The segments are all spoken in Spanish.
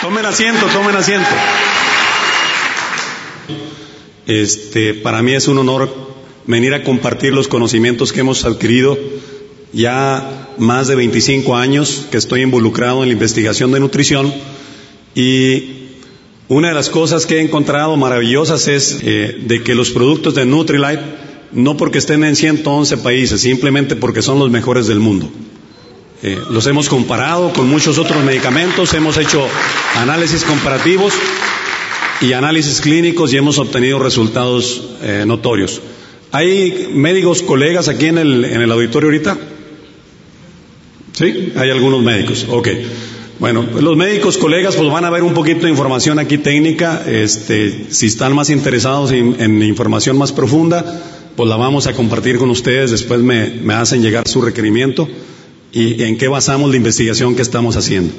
Tomen asiento, tomen asiento. Este, para mí es un honor venir a compartir los conocimientos que hemos adquirido ya más de 25 años que estoy involucrado en la investigación de nutrición y una de las cosas que he encontrado maravillosas es eh, de que los productos de Nutrilite, no porque estén en 111 países, simplemente porque son los mejores del mundo. Eh, los hemos comparado con muchos otros medicamentos, hemos hecho análisis comparativos y análisis clínicos y hemos obtenido resultados eh, notorios. ¿Hay médicos colegas aquí en el, en el auditorio ahorita? ¿Sí? Hay algunos médicos. Ok. Bueno, pues los médicos colegas pues van a ver un poquito de información aquí técnica. Este, si están más interesados en, información más profunda, pues la vamos a compartir con ustedes. Después me, me hacen llegar su requerimiento y en qué basamos la investigación que estamos haciendo.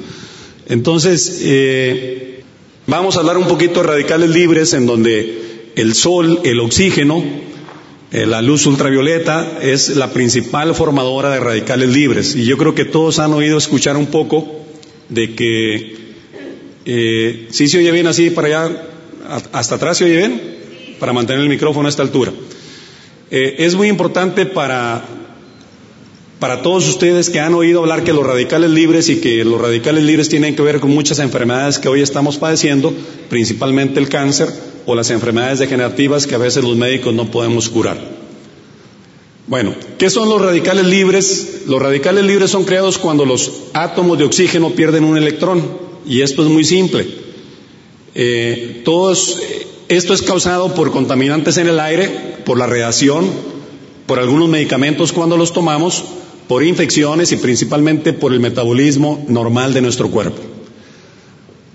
Entonces, eh, vamos a hablar un poquito de radicales libres en donde el sol, el oxígeno, eh, la luz ultravioleta es la principal formadora de radicales libres. Y yo creo que todos han oído escuchar un poco de que eh, si se oye bien así para allá, hasta atrás se oye bien, para mantener el micrófono a esta altura. Es muy importante para, para todos ustedes que han oído hablar que los radicales libres y que los radicales libres tienen que ver con muchas enfermedades que hoy estamos padeciendo, principalmente el cáncer o las enfermedades degenerativas que a veces los médicos no podemos curar. Bueno, ¿qué son los radicales libres? Los radicales libres son creados cuando los átomos de oxígeno pierden un electrón. Y esto es muy simple. Eh, todos, esto es causado por contaminantes en el aire, por la radiación, por algunos medicamentos cuando los tomamos, por infecciones y principalmente por el metabolismo normal de nuestro cuerpo.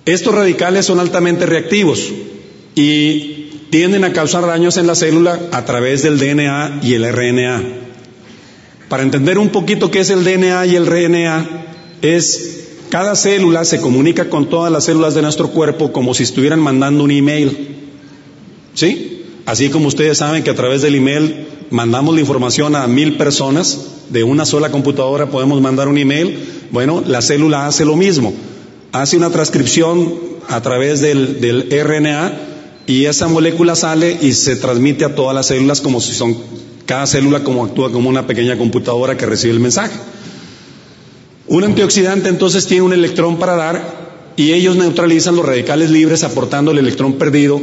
Estos radicales son altamente reactivos y tienden a causar daños en la célula a través del DNA y el RNA. Para entender un poquito qué es el DNA y el RNA, es cada célula se comunica con todas las células de nuestro cuerpo como si estuvieran mandando un email. ¿Sí? Así como ustedes saben que a través del email mandamos la información a mil personas, de una sola computadora podemos mandar un email, bueno, la célula hace lo mismo, hace una transcripción a través del, del RNA y esa molécula sale y se transmite a todas las células como si son, cada célula como actúa como una pequeña computadora que recibe el mensaje. Un antioxidante entonces tiene un electrón para dar y ellos neutralizan los radicales libres aportando el electrón perdido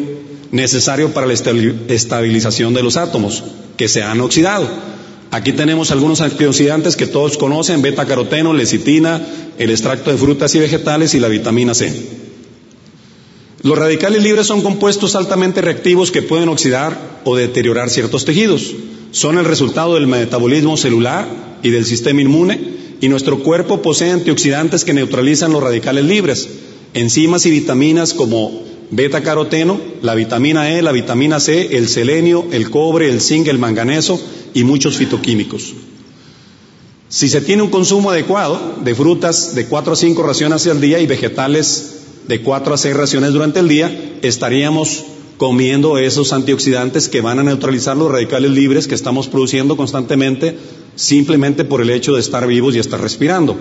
necesario para la estabilización de los átomos que se han oxidado. Aquí tenemos algunos antioxidantes que todos conocen, beta caroteno, lecitina, el extracto de frutas y vegetales y la vitamina C. Los radicales libres son compuestos altamente reactivos que pueden oxidar o deteriorar ciertos tejidos. Son el resultado del metabolismo celular y del sistema inmune y nuestro cuerpo posee antioxidantes que neutralizan los radicales libres, enzimas y vitaminas como beta caroteno, la vitamina E, la vitamina C, el selenio, el cobre, el zinc, el manganeso y muchos fitoquímicos. Si se tiene un consumo adecuado de frutas de 4 a 5 raciones al día y vegetales de cuatro a seis raciones durante el día, estaríamos comiendo esos antioxidantes que van a neutralizar los radicales libres que estamos produciendo constantemente simplemente por el hecho de estar vivos y estar respirando.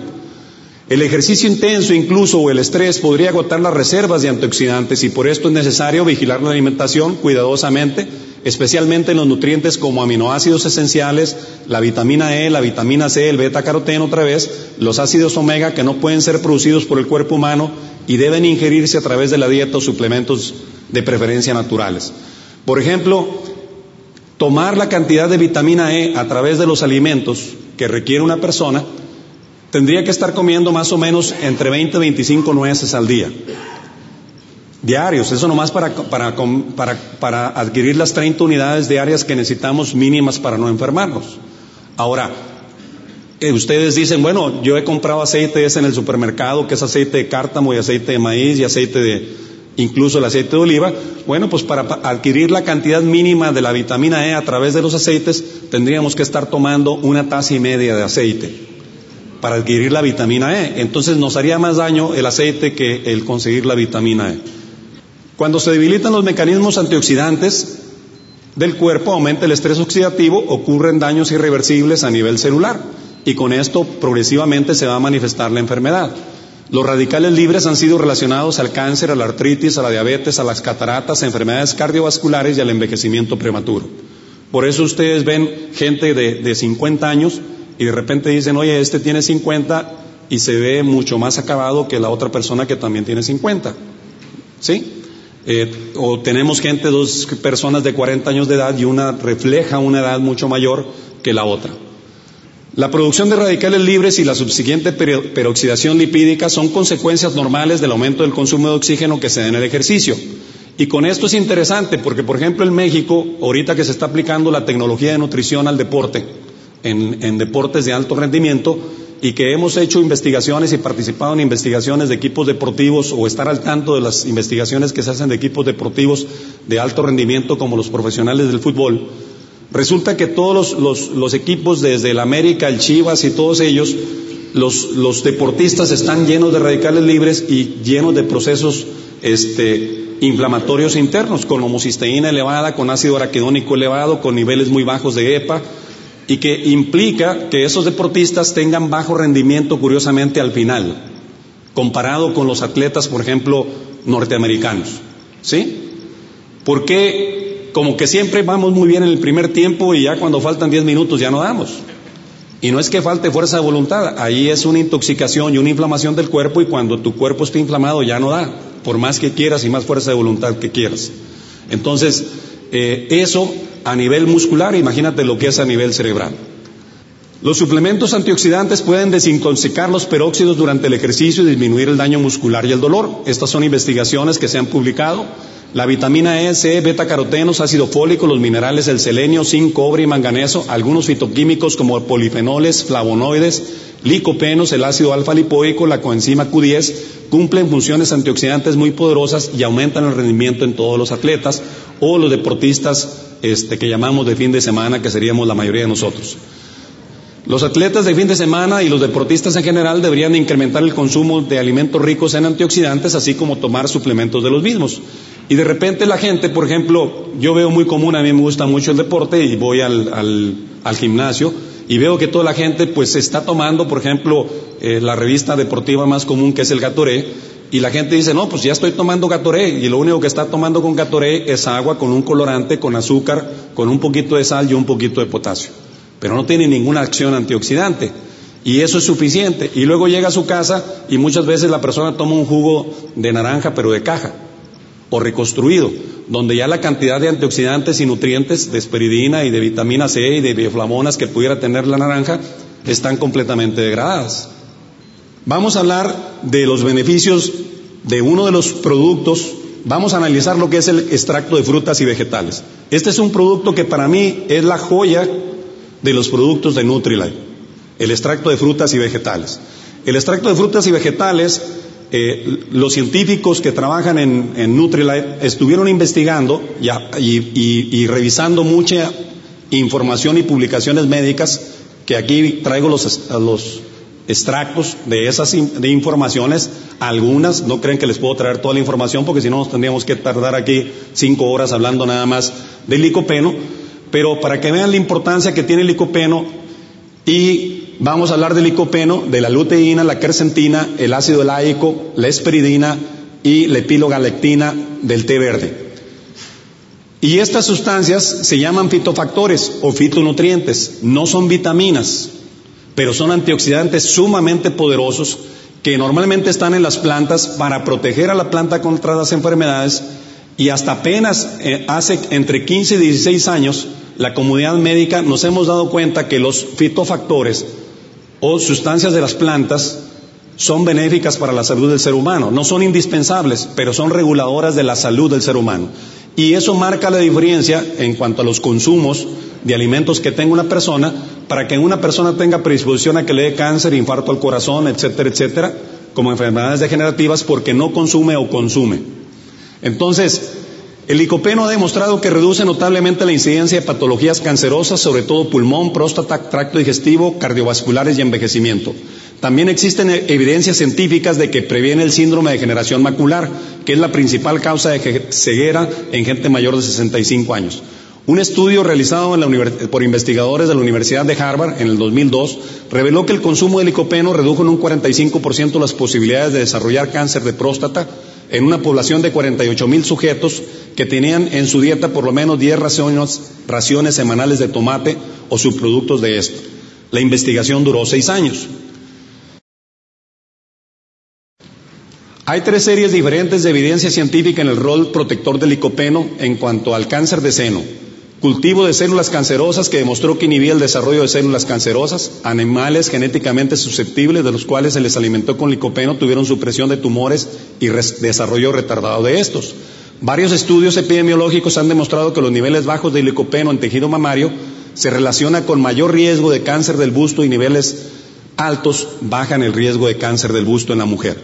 El ejercicio intenso incluso o el estrés podría agotar las reservas de antioxidantes y por esto es necesario vigilar la alimentación cuidadosamente, especialmente en los nutrientes como aminoácidos esenciales, la vitamina E, la vitamina C, el beta caroteno otra vez, los ácidos omega que no pueden ser producidos por el cuerpo humano y deben ingerirse a través de la dieta o suplementos de preferencia naturales. Por ejemplo, tomar la cantidad de vitamina E a través de los alimentos que requiere una persona, tendría que estar comiendo más o menos entre 20 y 25 nueces al día. Diarios, eso nomás para, para, para, para adquirir las 30 unidades diarias que necesitamos mínimas para no enfermarnos. Ahora, ustedes dicen, bueno, yo he comprado aceite ese en el supermercado, que es aceite de cártamo y aceite de maíz y aceite de, incluso el aceite de oliva. Bueno, pues para adquirir la cantidad mínima de la vitamina E a través de los aceites, tendríamos que estar tomando una taza y media de aceite para adquirir la vitamina E. Entonces nos haría más daño el aceite que el conseguir la vitamina E. Cuando se debilitan los mecanismos antioxidantes del cuerpo, aumenta el estrés oxidativo, ocurren daños irreversibles a nivel celular y con esto progresivamente se va a manifestar la enfermedad. Los radicales libres han sido relacionados al cáncer, a la artritis, a la diabetes, a las cataratas, a enfermedades cardiovasculares y al envejecimiento prematuro. Por eso ustedes ven gente de, de 50 años y de repente dicen, oye, este tiene 50 y se ve mucho más acabado que la otra persona que también tiene 50. ¿Sí? Eh, o tenemos gente, dos personas de 40 años de edad y una refleja una edad mucho mayor que la otra. La producción de radicales libres y la subsiguiente peroxidación lipídica son consecuencias normales del aumento del consumo de oxígeno que se da en el ejercicio. Y con esto es interesante porque, por ejemplo, en México, ahorita que se está aplicando la tecnología de nutrición al deporte, en deportes de alto rendimiento, y que hemos hecho investigaciones y participado en investigaciones de equipos deportivos o estar al tanto de las investigaciones que se hacen de equipos deportivos de alto rendimiento como los profesionales del fútbol, resulta que todos los, equipos, desde el América, el Chivas y todos ellos, los, los, deportistas están llenos de radicales libres y llenos de procesos este, inflamatorios internos, con homocisteína elevada, con ácido araquidónico elevado, con niveles muy bajos de EPA, y que implica que esos deportistas tengan bajo rendimiento, curiosamente, al final, comparado con los atletas, por ejemplo, norteamericanos. ¿Sí? Porque como que siempre vamos muy bien en el primer tiempo y ya cuando faltan 10 minutos ya no damos. Y no es que falte fuerza de voluntad, ahí es una intoxicación y una inflamación del cuerpo y cuando tu cuerpo está inflamado ya no da, por más que quieras y más fuerza de voluntad que quieras. Entonces, eh, eso a nivel muscular, imagínate lo que es a nivel cerebral. Los suplementos antioxidantes pueden desintoxicar los peróxidos durante el ejercicio y disminuir el daño muscular y el dolor. Estas son investigaciones que se han publicado. La vitamina E, C, beta carotenos, ácido fólico, los minerales, el selenio, zinc, cobre y manganeso, algunos fitoquímicos como polifenoles, flavonoides, licopenos, el ácido alfa lipoico, la coenzima Q10, cumplen funciones antioxidantes muy poderosas y aumentan el rendimiento en todos los atletas o los deportistas este, que llamamos de fin de semana, que seríamos la mayoría de nosotros. Los atletas de fin de semana y los deportistas en general deberían incrementar el consumo de alimentos ricos en antioxidantes, así como tomar suplementos de los mismos. Y de repente la gente, por ejemplo, yo veo muy común, a mí me gusta mucho el deporte y voy al, al, gimnasio y veo que toda la gente pues está tomando, por ejemplo, eh, la revista deportiva más común que es el Gatoré, y la gente dice, no, pues ya estoy tomando Gatoré y lo único que está tomando con Gatoré es agua con un colorante, con azúcar, con un poquito de sal y un poquito de potasio. Pero no tiene ninguna acción antioxidante. Y eso es suficiente. Y luego llega a su casa y muchas veces la persona toma un jugo de naranja pero de caja o reconstruido, donde ya la cantidad de antioxidantes y nutrientes de esperidina y de vitamina C y de bioflavonas que pudiera tener la naranja están completamente degradadas. Vamos a hablar de los beneficios de uno de los productos. Vamos a analizar lo que es el extracto de frutas y vegetales. Este es un producto que para mí es la joya de los productos de Nutrilite, el extracto de frutas y vegetales. El extracto de frutas y vegetales, eh, los científicos que trabajan en, en estuvieron investigando y, revisando mucha información y publicaciones médicas que aquí traigo los, los extractos de esas de informaciones, algunas, no creen que les puedo traer toda la información porque si no nos tendríamos que tardar aquí cinco horas hablando nada más del licopeno, pero para que vean la importancia que tiene el licopeno y vamos a hablar del licopeno, de la luteína, la quercetina, el ácido laico, la esperidina y la epilogalactina del té verde. Y estas sustancias se llaman fitofactores o fitonutrientes, no son vitaminas, pero son antioxidantes sumamente poderosos que normalmente están en las plantas para proteger a la planta contra las enfermedades y hasta apenas eh, hace entre 15 y 16 años la comunidad médica nos hemos dado cuenta que los fitofactores o sustancias de las plantas son benéficas para la salud del ser humano. No son indispensables, pero son reguladoras de la salud del ser humano. Y eso marca la diferencia en cuanto a los consumos de alimentos que tenga una persona para que una persona tenga predisposición a que le dé cáncer, infarto al corazón, etcétera, etcétera, como enfermedades degenerativas porque no consume o consume. Entonces, el licopeno ha demostrado que reduce notablemente la incidencia de patologías cancerosas, sobre todo pulmón, próstata, tracto digestivo, cardiovasculares y envejecimiento. También existen evidencias científicas de que previene el síndrome de degeneración macular, que es la principal causa de ceguera en gente mayor de 65 años. Un estudio realizado por investigadores de la Universidad de Harvard en el 2002 reveló que el consumo de licopeno redujo en un 45% las posibilidades de desarrollar cáncer de próstata en una población de 48 mil sujetos que tenían en su dieta por lo menos 10 raciones, raciones semanales de tomate o subproductos de esto. La investigación duró seis años. Hay tres series diferentes de evidencia científica en el rol protector del licopeno en cuanto al cáncer de seno, cultivo de células cancerosas que demostró que inhibía el desarrollo de células cancerosas, animales genéticamente susceptibles de los cuales se les alimentó con licopeno tuvieron supresión de tumores y desarrollo retardado de estos. Varios estudios epidemiológicos han demostrado que los niveles bajos de licopeno en tejido mamario se relaciona con mayor riesgo de cáncer del busto y niveles altos bajan el riesgo de cáncer del busto en la mujer.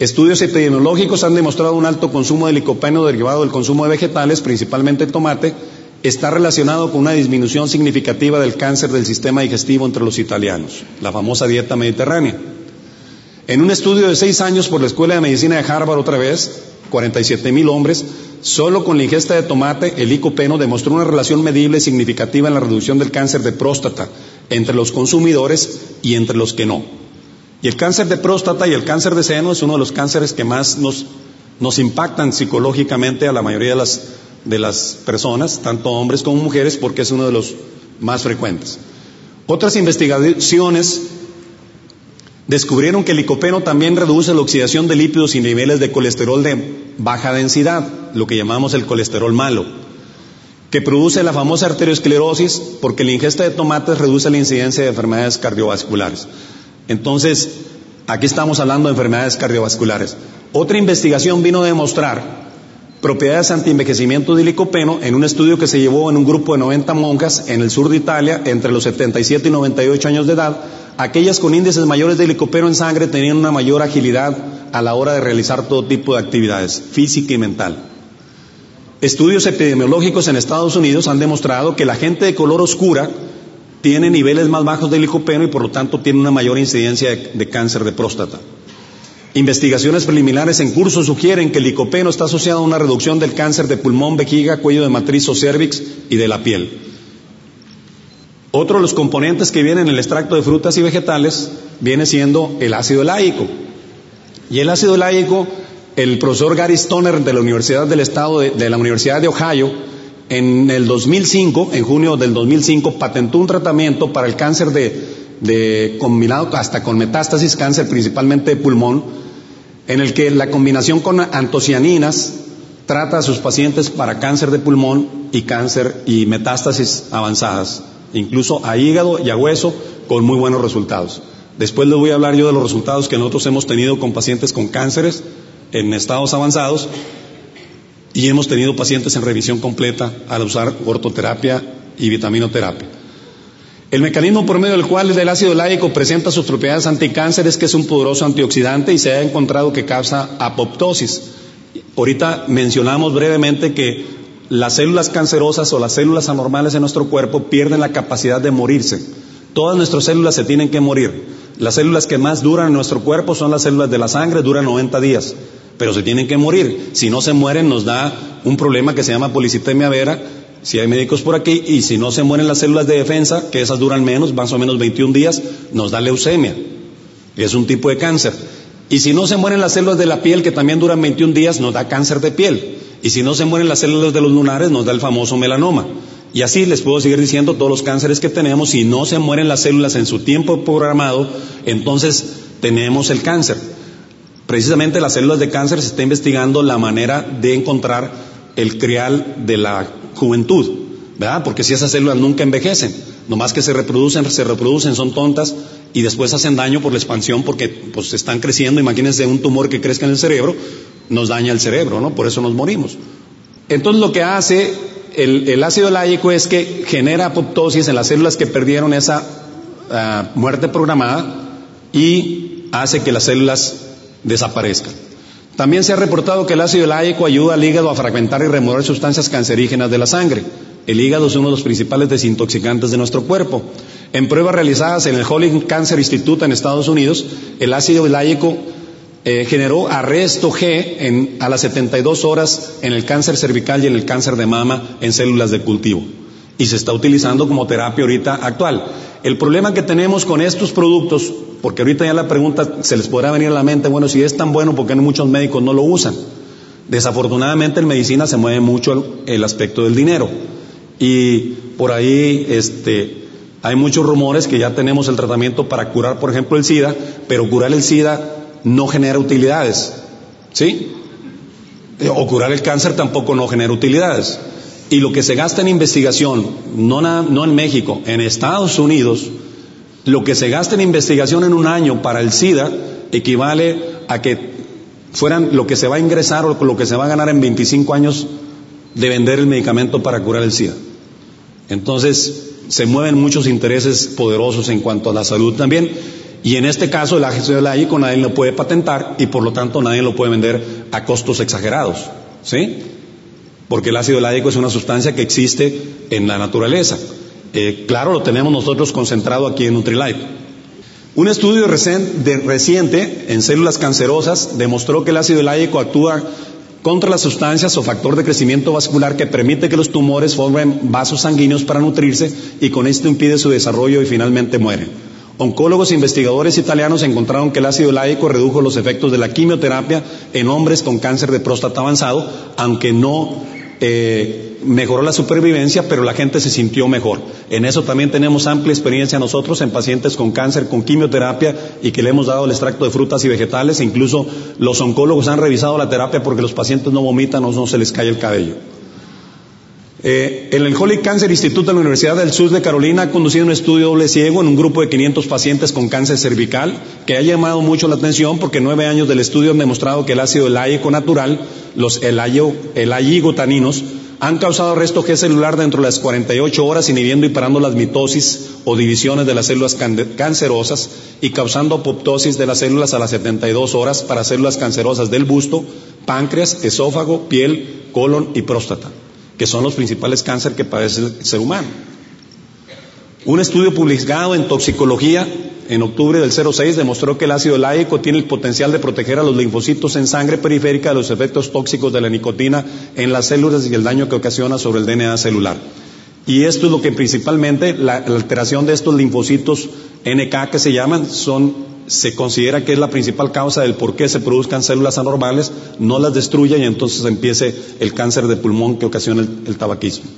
Estudios epidemiológicos han demostrado un alto consumo de licopeno derivado del consumo de vegetales, principalmente tomate, está relacionado con una disminución significativa del cáncer del sistema digestivo entre los italianos, la famosa dieta mediterránea. En un estudio de seis años por la Escuela de Medicina de Harvard, otra vez, 47 mil hombres, solo con la ingesta de tomate, el licopeno demostró una relación medible significativa en la reducción del cáncer de próstata entre los consumidores y entre los que no. Y el cáncer de próstata y el cáncer de seno es uno de los cánceres que más nos, nos impactan psicológicamente a la mayoría de las de las personas, tanto hombres como mujeres, porque es uno de los más frecuentes. Otras investigaciones descubrieron que el licopeno también reduce la oxidación de lípidos y niveles de colesterol de baja densidad, lo que llamamos el colesterol malo, que produce la famosa arteriosclerosis porque la ingesta de tomates reduce la incidencia de enfermedades cardiovasculares. Entonces, aquí estamos hablando de enfermedades cardiovasculares. Otra investigación vino a demostrar propiedades antienvejecimiento de licopeno en un estudio que se llevó en un grupo de 90 monjas en el sur de Italia entre los 77 y 98 años de edad. Aquellas con índices mayores de licopeno en sangre tenían una mayor agilidad a la hora de realizar todo tipo de actividades, física y mental. Estudios epidemiológicos en Estados Unidos han demostrado que la gente de color oscura tiene niveles más bajos de licopeno y por lo tanto tiene una mayor incidencia de cáncer de próstata. Investigaciones preliminares en curso sugieren que el licopeno está asociado a una reducción del cáncer de pulmón, vejiga, cuello de matriz o cervix y de la piel. Otro de los componentes que vienen en el extracto de frutas y vegetales viene siendo el ácido láico. Y el ácido láico, el profesor Gary Stoner de la Universidad del Estado de, la Universidad de Ohio, en el 2005, en junio del 2005, patentó un tratamiento para el cáncer de, de combinado hasta con metástasis, cáncer principalmente de pulmón, en el que la combinación con antocianinas trata a sus pacientes para cáncer de pulmón y cáncer y metástasis avanzadas, incluso a hígado y a hueso, con muy buenos resultados. Después les voy a hablar yo de los resultados que nosotros hemos tenido con pacientes con cánceres en estados avanzados y hemos tenido pacientes en revisión completa al usar ortoterapia y vitaminoterapia. El mecanismo por medio del cual el ácido láico presenta sus propiedades anticáncer es que es un poderoso antioxidante y se ha encontrado que causa apoptosis. Ahorita mencionamos brevemente que las células cancerosas o las células anormales en nuestro cuerpo pierden la capacidad de morirse. Todas nuestras células se tienen que morir. Las células que más duran en nuestro cuerpo son las células de la sangre, duran 90 días, pero se tienen que morir. Si no se mueren nos da un problema que se llama policitemia vera, si hay médicos por aquí, y si no se mueren las células de defensa, que esas duran menos, más o menos 21 días, nos da leucemia. Es un tipo de cáncer. Y si no se mueren las células de la piel, que también duran 21 días, nos da cáncer de piel. Y si no se mueren las células de los lunares, nos da el famoso melanoma. Y así les puedo seguir diciendo todos los cánceres que tenemos. Si no se mueren las células en su tiempo programado, entonces tenemos el cáncer. Precisamente las células de cáncer se está investigando la manera de encontrar el crial de la juventud, ¿verdad? Porque si esas células nunca envejecen, nomás que se reproducen, se reproducen, son tontas y después hacen daño por la expansión porque pues están creciendo, imagínense un tumor que crezca en el cerebro, nos daña el cerebro, ¿no? Por eso nos morimos. Entonces lo que hace el, ácido láico es que genera apoptosis en las células que perdieron esa ah, muerte programada y hace que las células desaparezcan. También se ha reportado que el ácido láico ayuda al hígado a fragmentar y remover sustancias cancerígenas de la sangre. El hígado es uno de los principales desintoxicantes de nuestro cuerpo. En pruebas realizadas en el Holling Cancer Institute en Estados Unidos, el ácido láico eh, generó arresto G a las 72 horas en el cáncer cervical y en el cáncer de mama en células de cultivo. Y se está utilizando como terapia ahorita actual. El problema que tenemos con estos productos, porque ahorita ya la pregunta se les podrá venir a la mente, bueno, si es tan bueno, ¿por qué muchos médicos no lo usan? Desafortunadamente en medicina se mueve mucho el, aspecto del dinero. Y por ahí este, hay muchos rumores que ya tenemos el tratamiento para curar, por ejemplo, el SIDA, pero curar el SIDA no genera utilidades. ¿Sí? O curar el cáncer tampoco no genera utilidades. Y lo que se gasta en investigación, no, no en México, en Estados Unidos, lo que se gasta en investigación en un año para el SIDA equivale a que fueran lo que se va a ingresar o lo que se va a ganar en 25 años de vender el medicamento para curar el SIDA. Entonces, se mueven muchos intereses poderosos en cuanto a la salud también. Y en este caso, el ácido láico nadie lo puede patentar y por lo tanto nadie lo puede vender a costos exagerados. ¿Sí? Porque el ácido láico es una sustancia que existe en la naturaleza. Eh, claro, lo tenemos nosotros concentrado aquí en Nutrilite. Un estudio reciente en células cancerosas demostró que el ácido láico actúa contra las sustancias o factor de crecimiento vascular que permite que los tumores formen vasos sanguíneos para nutrirse y con esto impide su desarrollo y finalmente mueren. Oncólogos e investigadores italianos encontraron que el ácido láico redujo los efectos de la quimioterapia en hombres con cáncer de próstata avanzado, aunque no eh, mejoró la supervivencia, pero la gente se sintió mejor. En eso también tenemos amplia experiencia nosotros en pacientes con cáncer, con quimioterapia y que le hemos dado el extracto de frutas y vegetales. incluso los oncólogos han revisado la terapia porque los pacientes no vomitan o no se les cae el cabello. Eh, el Holy Cancer Institute de la Universidad del Sur de Carolina ha conducido un estudio doble ciego en un grupo de 500 pacientes con cáncer cervical que ha llamado mucho la atención porque nueve años del estudio han demostrado que el ácido láico natural, los elayigotaninos, han causado arresto G celular dentro de las 48 horas, inhibiendo y parando las mitosis o divisiones de las células cancerosas y causando apoptosis de las células a las 72 horas para células cancerosas del busto, páncreas, esófago, piel, colon y próstata, que son los principales cánceres que padece el ser humano. Un estudio publicado en toxicología en octubre del 06 demostró que el ácido láico tiene el potencial de proteger a los linfocitos en sangre periférica de los efectos tóxicos de la nicotina en las células y el daño que ocasiona sobre el DNA celular. Y esto es lo que principalmente, la, alteración de estos linfocitos NK que se llaman, son, se considera que es la principal causa del por qué se produzcan células anormales, no las destruye y entonces empiece el cáncer de pulmón que ocasiona el, tabaquismo.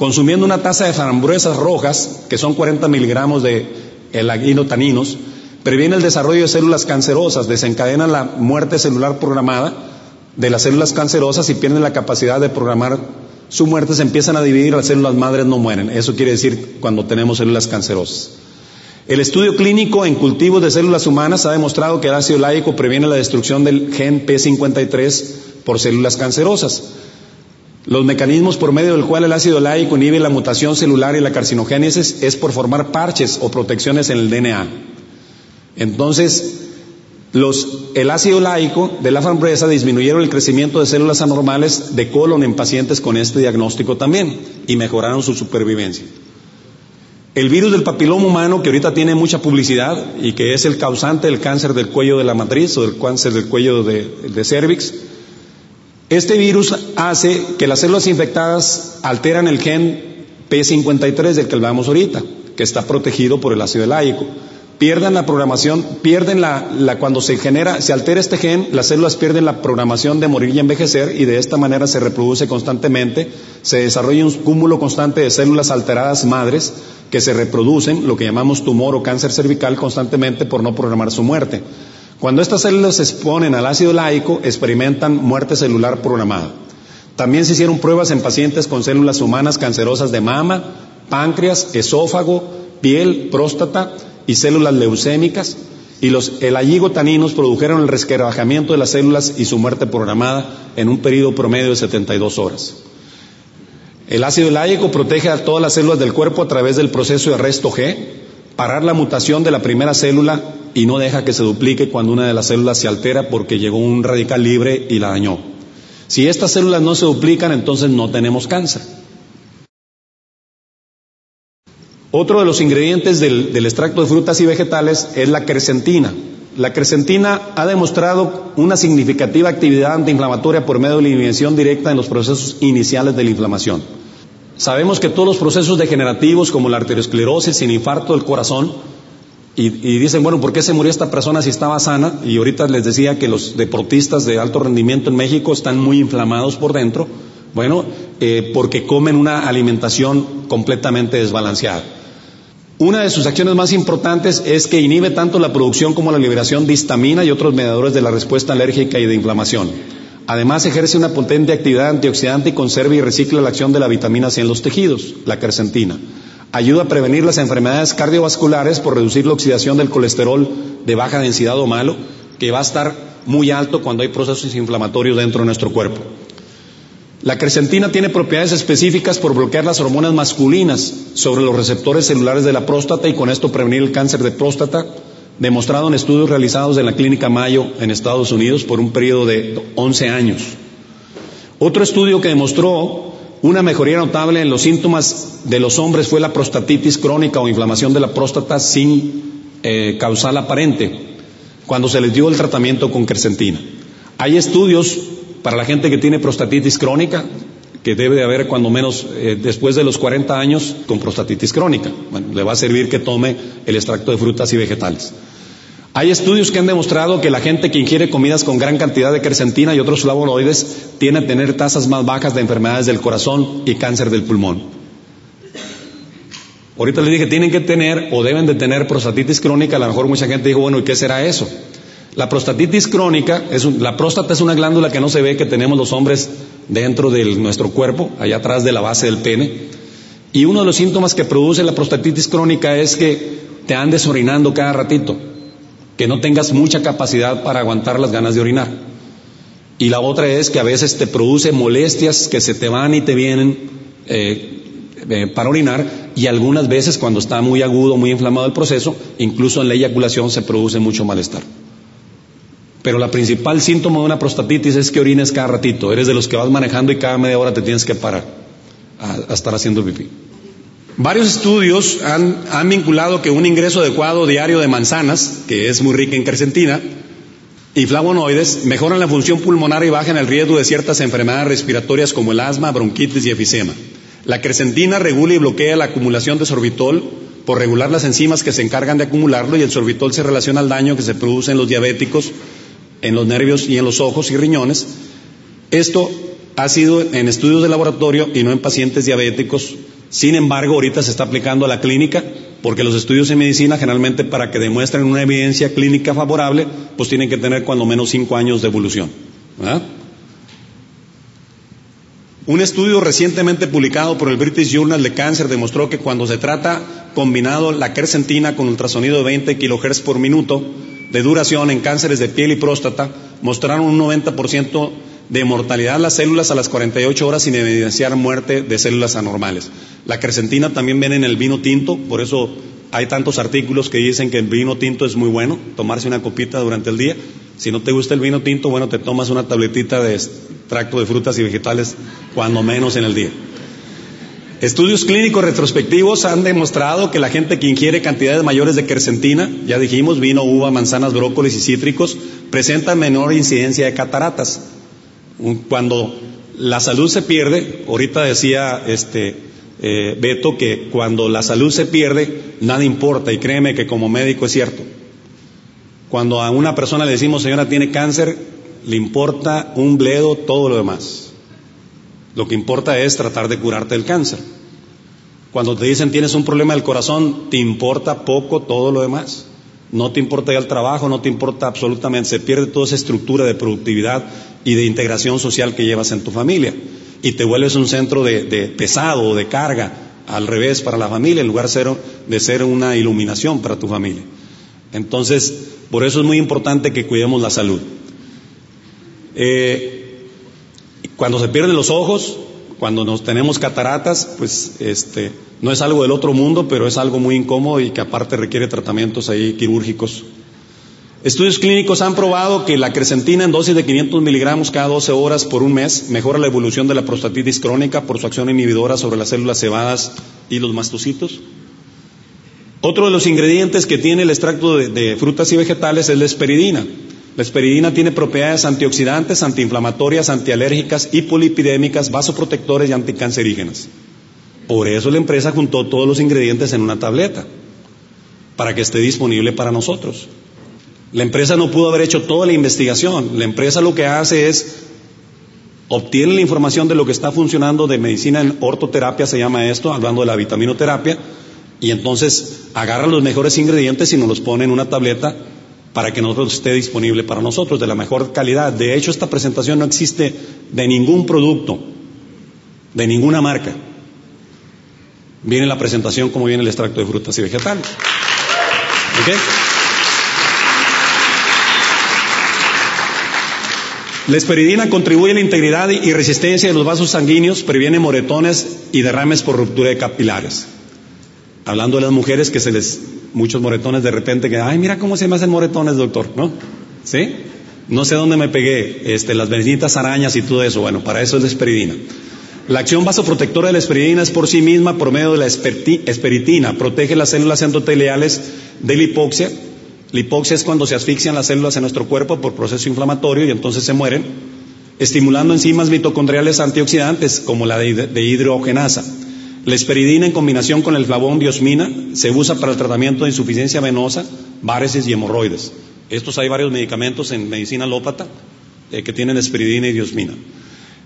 Consumiendo una taza de frambuesas rojas, que son 40 miligramos de el taninos, previene el desarrollo de células cancerosas, desencadena la muerte celular programada de las células cancerosas y pierden la capacidad de programar su muerte, se empiezan a dividir, las células madres no mueren. Eso quiere decir cuando tenemos células cancerosas. El estudio clínico en cultivos de células humanas ha demostrado que el ácido láico previene la destrucción del gen P53 por células cancerosas. Los mecanismos por medio del cual el ácido láico inhibe la mutación celular y la carcinogénesis es por formar parches o protecciones en el DNA. Entonces, el ácido láico de la frambuesa disminuyeron el crecimiento de células anormales de colon en pacientes con este diagnóstico también y mejoraron su supervivencia. El virus del papiloma humano, que ahorita tiene mucha publicidad y que es el causante del cáncer del cuello de la matriz o del cáncer del cuello de, de cervix, este virus hace que las células infectadas alteran el gen P53 del que hablamos ahorita, que está protegido por el ácido láico. Pierden la programación, pierden la, cuando se genera, se altera este gen, las células pierden la programación de morir y envejecer y de esta manera se reproduce constantemente, se desarrolla un cúmulo constante de células alteradas madres que se reproducen, lo que llamamos tumor o cáncer cervical constantemente por no programar su muerte. Cuando estas células se exponen al ácido láico, experimentan muerte celular programada. También se hicieron pruebas en pacientes con células humanas cancerosas de mama, páncreas, esófago, piel, próstata y células leucémicas, y los elayigotaninos produjeron el resquebrajamiento de las células y su muerte programada en un periodo promedio de 72 horas. El ácido láico protege a todas las células del cuerpo a través del proceso de arresto G, parar la mutación de la primera célula y no deja que se duplique cuando una de las células se altera porque llegó un radical libre y la dañó. Si estas células no se duplican, entonces no tenemos cáncer. Otro de los ingredientes del, extracto de frutas y vegetales es la crescentina. La crecentina ha demostrado una significativa actividad antiinflamatoria por medio de la inhibición directa en los procesos iniciales de la inflamación. Sabemos que todos los procesos degenerativos como la arteriosclerosis y el infarto del corazón, y, dicen, bueno, ¿por qué se murió esta persona si estaba sana? Y ahorita les decía que los deportistas de alto rendimiento en México están muy inflamados por dentro. Bueno, eh, porque comen una alimentación completamente desbalanceada. Una de sus acciones más importantes es que inhibe tanto la producción como la liberación de histamina y otros mediadores de la respuesta alérgica y de inflamación. Además, ejerce una potente actividad antioxidante y conserva y recicla la acción de la vitamina C en los tejidos, la quercetina. Ayuda a prevenir las enfermedades cardiovasculares por reducir la oxidación del colesterol de baja densidad o malo, que va a estar muy alto cuando hay procesos inflamatorios dentro de nuestro cuerpo. La crecentina tiene propiedades específicas por bloquear las hormonas masculinas sobre los receptores celulares de la próstata y con esto prevenir el cáncer de próstata, demostrado en estudios realizados en la Clínica Mayo en Estados Unidos por un periodo de 11 años. Otro estudio que demostró una mejoría notable en los síntomas de los hombres fue la prostatitis crónica o inflamación de la próstata sin eh, causal aparente, cuando se les dio el tratamiento con quercetina. Hay estudios para la gente que tiene prostatitis crónica, que debe de haber cuando menos eh, después de los 40 años con prostatitis crónica. Bueno, le va a servir que tome el extracto de frutas y vegetales. Hay estudios que han demostrado que la gente que ingiere comidas con gran cantidad de quercetina y otros flavonoides tiene a tener tasas más bajas de enfermedades del corazón y cáncer del pulmón. Ahorita les dije, tienen que tener o deben de tener prostatitis crónica. A lo mejor mucha gente dijo, bueno, ¿y qué será eso? La prostatitis crónica, es la próstata es una glándula que no se ve que tenemos los hombres dentro de nuestro cuerpo, allá atrás de la base del pene. Y uno de los síntomas que produce la prostatitis crónica es que te andes orinando cada ratito que no tengas mucha capacidad para aguantar las ganas de orinar. Y la otra es que a veces te produce molestias que se te van y te vienen eh, eh, para orinar y algunas veces cuando está muy agudo, muy inflamado el proceso, incluso en la eyaculación se produce mucho malestar. Pero la principal síntoma de una prostatitis es que orines cada ratito. Eres de los que vas manejando y cada media hora te tienes que parar a, a estar haciendo pipí. Varios estudios han, vinculado que un ingreso adecuado diario de manzanas, que es muy rica en quercetina, y flavonoides mejoran la función pulmonar y bajan el riesgo de ciertas enfermedades respiratorias como el asma, bronquitis y efisema. La quercetina regula y bloquea la acumulación de sorbitol por regular las enzimas que se encargan de acumularlo y el sorbitol se relaciona al daño que se produce en los diabéticos, en los nervios y en los ojos y riñones. Esto ha sido en estudios de laboratorio y no en pacientes diabéticos sin embargo, ahorita se está aplicando a la clínica porque los estudios en medicina generalmente para que demuestren una evidencia clínica favorable, pues tienen que tener cuando menos cinco años de evolución. Un estudio recientemente publicado por el British Journal de Cáncer demostró que cuando se trata combinado la quercetina con ultrasonido de 20 kHz por minuto de duración en cánceres de piel y próstata, mostraron un 90% de mortalidad las células a las 48 horas sin evidenciar muerte de células anormales. La crescentina también viene en el vino tinto, por eso hay tantos artículos que dicen que el vino tinto es muy bueno, tomarse una copita durante el día. Si no te gusta el vino tinto, bueno, te tomas una tabletita de extracto de frutas y vegetales, cuando menos en el día. Estudios clínicos retrospectivos han demostrado que la gente que ingiere cantidades mayores de quercetina, ya dijimos, vino, uva, manzanas, brócolis y cítricos, presenta menor incidencia de cataratas. Cuando la salud se pierde, ahorita decía este eh, Beto que cuando la salud se pierde, nada importa, y créeme que como médico es cierto. Cuando a una persona le decimos, señora, tiene cáncer, le importa un bledo todo lo demás. Lo que importa es tratar de curarte el cáncer. Cuando te dicen tienes un problema del corazón, te importa poco todo lo demás. No te importa ya el trabajo, no te importa absolutamente, se pierde toda esa estructura de productividad y de integración social que llevas en tu familia. Y te vuelves un centro de, pesado o de carga, al revés, para la familia, en lugar de ser una iluminación para tu familia. Entonces, por eso es muy importante que cuidemos la salud. Eh, cuando se pierden los ojos, cuando nos tenemos cataratas, pues este, no es algo del otro mundo, pero es algo muy incómodo y que aparte requiere tratamientos ahí quirúrgicos Estudios clínicos han probado que la crecentina en dosis de 500 miligramos cada 12 horas por un mes mejora la evolución de la prostatitis crónica por su acción inhibidora sobre las células cebadas y los mastocitos. Otro de los ingredientes que tiene el extracto de, de frutas y vegetales es la esperidina. La esperidina tiene propiedades antioxidantes, antiinflamatorias, antialérgicas, hipolipidémicas, vasoprotectores y anticancerígenas. Por eso la empresa juntó todos los ingredientes en una tableta, para que esté disponible para nosotros. La empresa no pudo haber hecho toda la investigación. La empresa lo que hace es obtiene la información de lo que está funcionando de medicina en ortoterapia, se llama esto, hablando de la vitaminoterapia, y entonces agarra los mejores ingredientes y nos los pone en una tableta para que nosotros esté disponible para nosotros de la mejor calidad. De hecho, esta presentación no existe de ningún producto, de ninguna marca. Viene la presentación como viene el extracto de frutas y vegetales. La esperidina contribuye a la integridad y resistencia de los vasos sanguíneos, previene moretones y derrames por ruptura de capilares. Hablando de las mujeres que se les, muchos moretones de repente que, ay, mira cómo se me hacen moretones, doctor, ¿no? ¿Sí? No sé dónde me pegué, este, las benditas arañas y todo eso. Bueno, para eso es la esperidina. La acción vasoprotectora de la esperidina es por sí misma, por medio de la esperitina, protege las células endoteliales de la hipoxia la hipoxia es cuando se asfixian las células en nuestro cuerpo por proceso inflamatorio y entonces se mueren, estimulando enzimas mitocondriales antioxidantes como la de, hidrogenasa. La esperidina en combinación con el flavón diosmina se usa para el tratamiento de insuficiencia venosa, varices y hemorroides. Estos hay varios medicamentos en medicina alópata eh, que tienen esperidina y diosmina.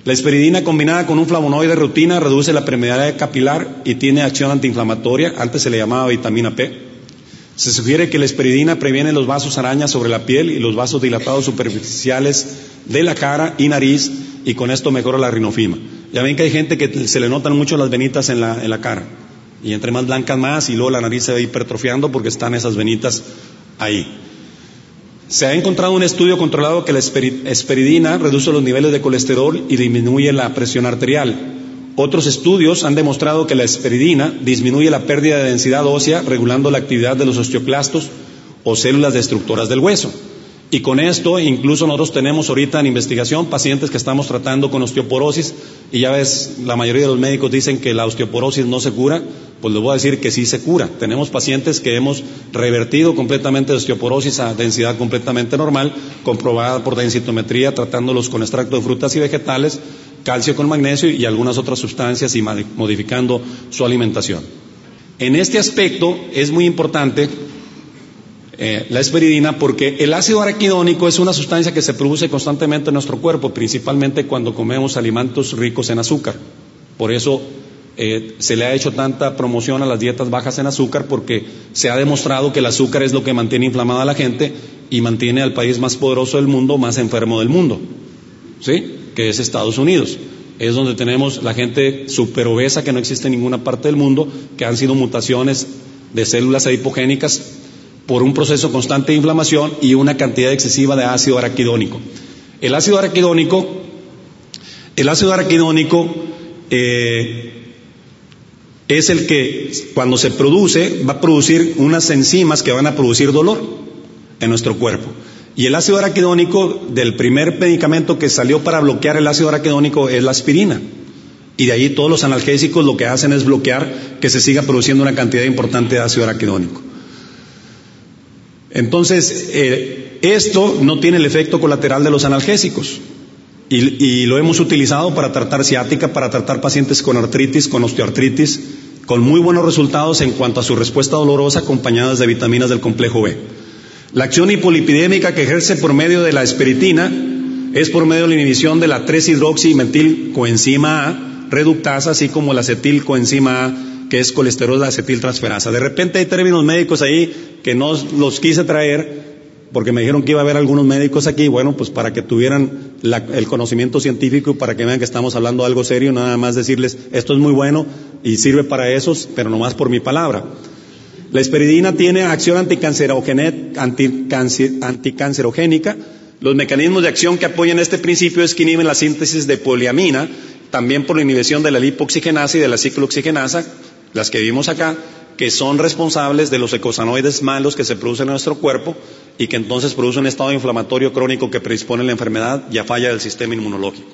La esperidina combinada con un flavonoide rutina reduce la permeabilidad capilar y tiene acción antiinflamatoria, antes se le llamaba vitamina P. Se sugiere que la esperidina previene los vasos arañas sobre la piel y los vasos dilatados superficiales de la cara y nariz y con esto mejora la rinofima. Ya ven que hay gente que se le notan mucho las venitas en la, en la cara y entre más blancas más y luego la nariz se va hipertrofiando porque están esas venitas ahí. Se ha encontrado un estudio controlado que la esperidina reduce los niveles de colesterol y disminuye la presión arterial. Otros estudios han demostrado que la esperidina disminuye la pérdida de densidad ósea regulando la actividad de los osteoclastos o células destructoras del hueso. Y con esto, incluso nosotros tenemos ahorita en investigación pacientes que estamos tratando con osteoporosis y ya ves, la mayoría de los médicos dicen que la osteoporosis no se cura, pues les voy a decir que sí se cura. Tenemos pacientes que hemos revertido completamente de osteoporosis a densidad completamente normal, comprobada por densitometría, tratándolos con extracto de frutas y vegetales calcio con magnesio y algunas otras sustancias y modificando su alimentación. En este aspecto es muy importante eh, la esperidina porque el ácido araquidónico es una sustancia que se produce constantemente en nuestro cuerpo, principalmente cuando comemos alimentos ricos en azúcar. Por eso eh, se le ha hecho tanta promoción a las dietas bajas en azúcar porque se ha demostrado que el azúcar es lo que mantiene inflamada a la gente y mantiene al país más poderoso del mundo más enfermo del mundo. ¿Sí? que es Estados Unidos. Es donde tenemos la gente super obesa que no existe en ninguna parte del mundo, que han sido mutaciones de células adipogénicas por un proceso constante de inflamación y una cantidad excesiva de ácido araquidónico. El ácido araquidónico, el ácido araquidónico eh, es el que cuando se produce va a producir unas enzimas que van a producir dolor en nuestro cuerpo. Y el ácido araquidónico del primer medicamento que salió para bloquear el ácido araquidónico es la aspirina. Y de ahí todos los analgésicos lo que hacen es bloquear que se siga produciendo una cantidad importante de ácido araquidónico. Entonces, eh, esto no tiene el efecto colateral de los analgésicos. Y, lo hemos utilizado para tratar ciática, para tratar pacientes con artritis, con osteoartritis, con muy buenos resultados en cuanto a su respuesta dolorosa acompañadas de vitaminas del complejo B. La acción hipolipidémica que ejerce por medio de la esperitina es por medio de la inhibición de la 3-hidroximetilcoenzima A reductasa, así como la acetilcoenzima A, que es colesterol de acetiltransferasa. De repente hay términos médicos ahí que no los quise traer porque me dijeron que iba a haber algunos médicos aquí, bueno, pues para que tuvieran el conocimiento científico y para que vean que estamos hablando de algo serio, nada más decirles, esto es muy bueno y sirve para esos, pero no más por mi palabra. La esperidina tiene acción anticancerogénica. Los mecanismos de acción que apoyan este principio es que inhiben la síntesis de poliamina, también por la inhibición de la lipoxigenasa y de la ciclooxigenasa, las que vimos acá, que son responsables de los ecosanoides malos que se producen en nuestro cuerpo y que entonces producen un estado inflamatorio crónico que predispone a la enfermedad y a falla del sistema inmunológico.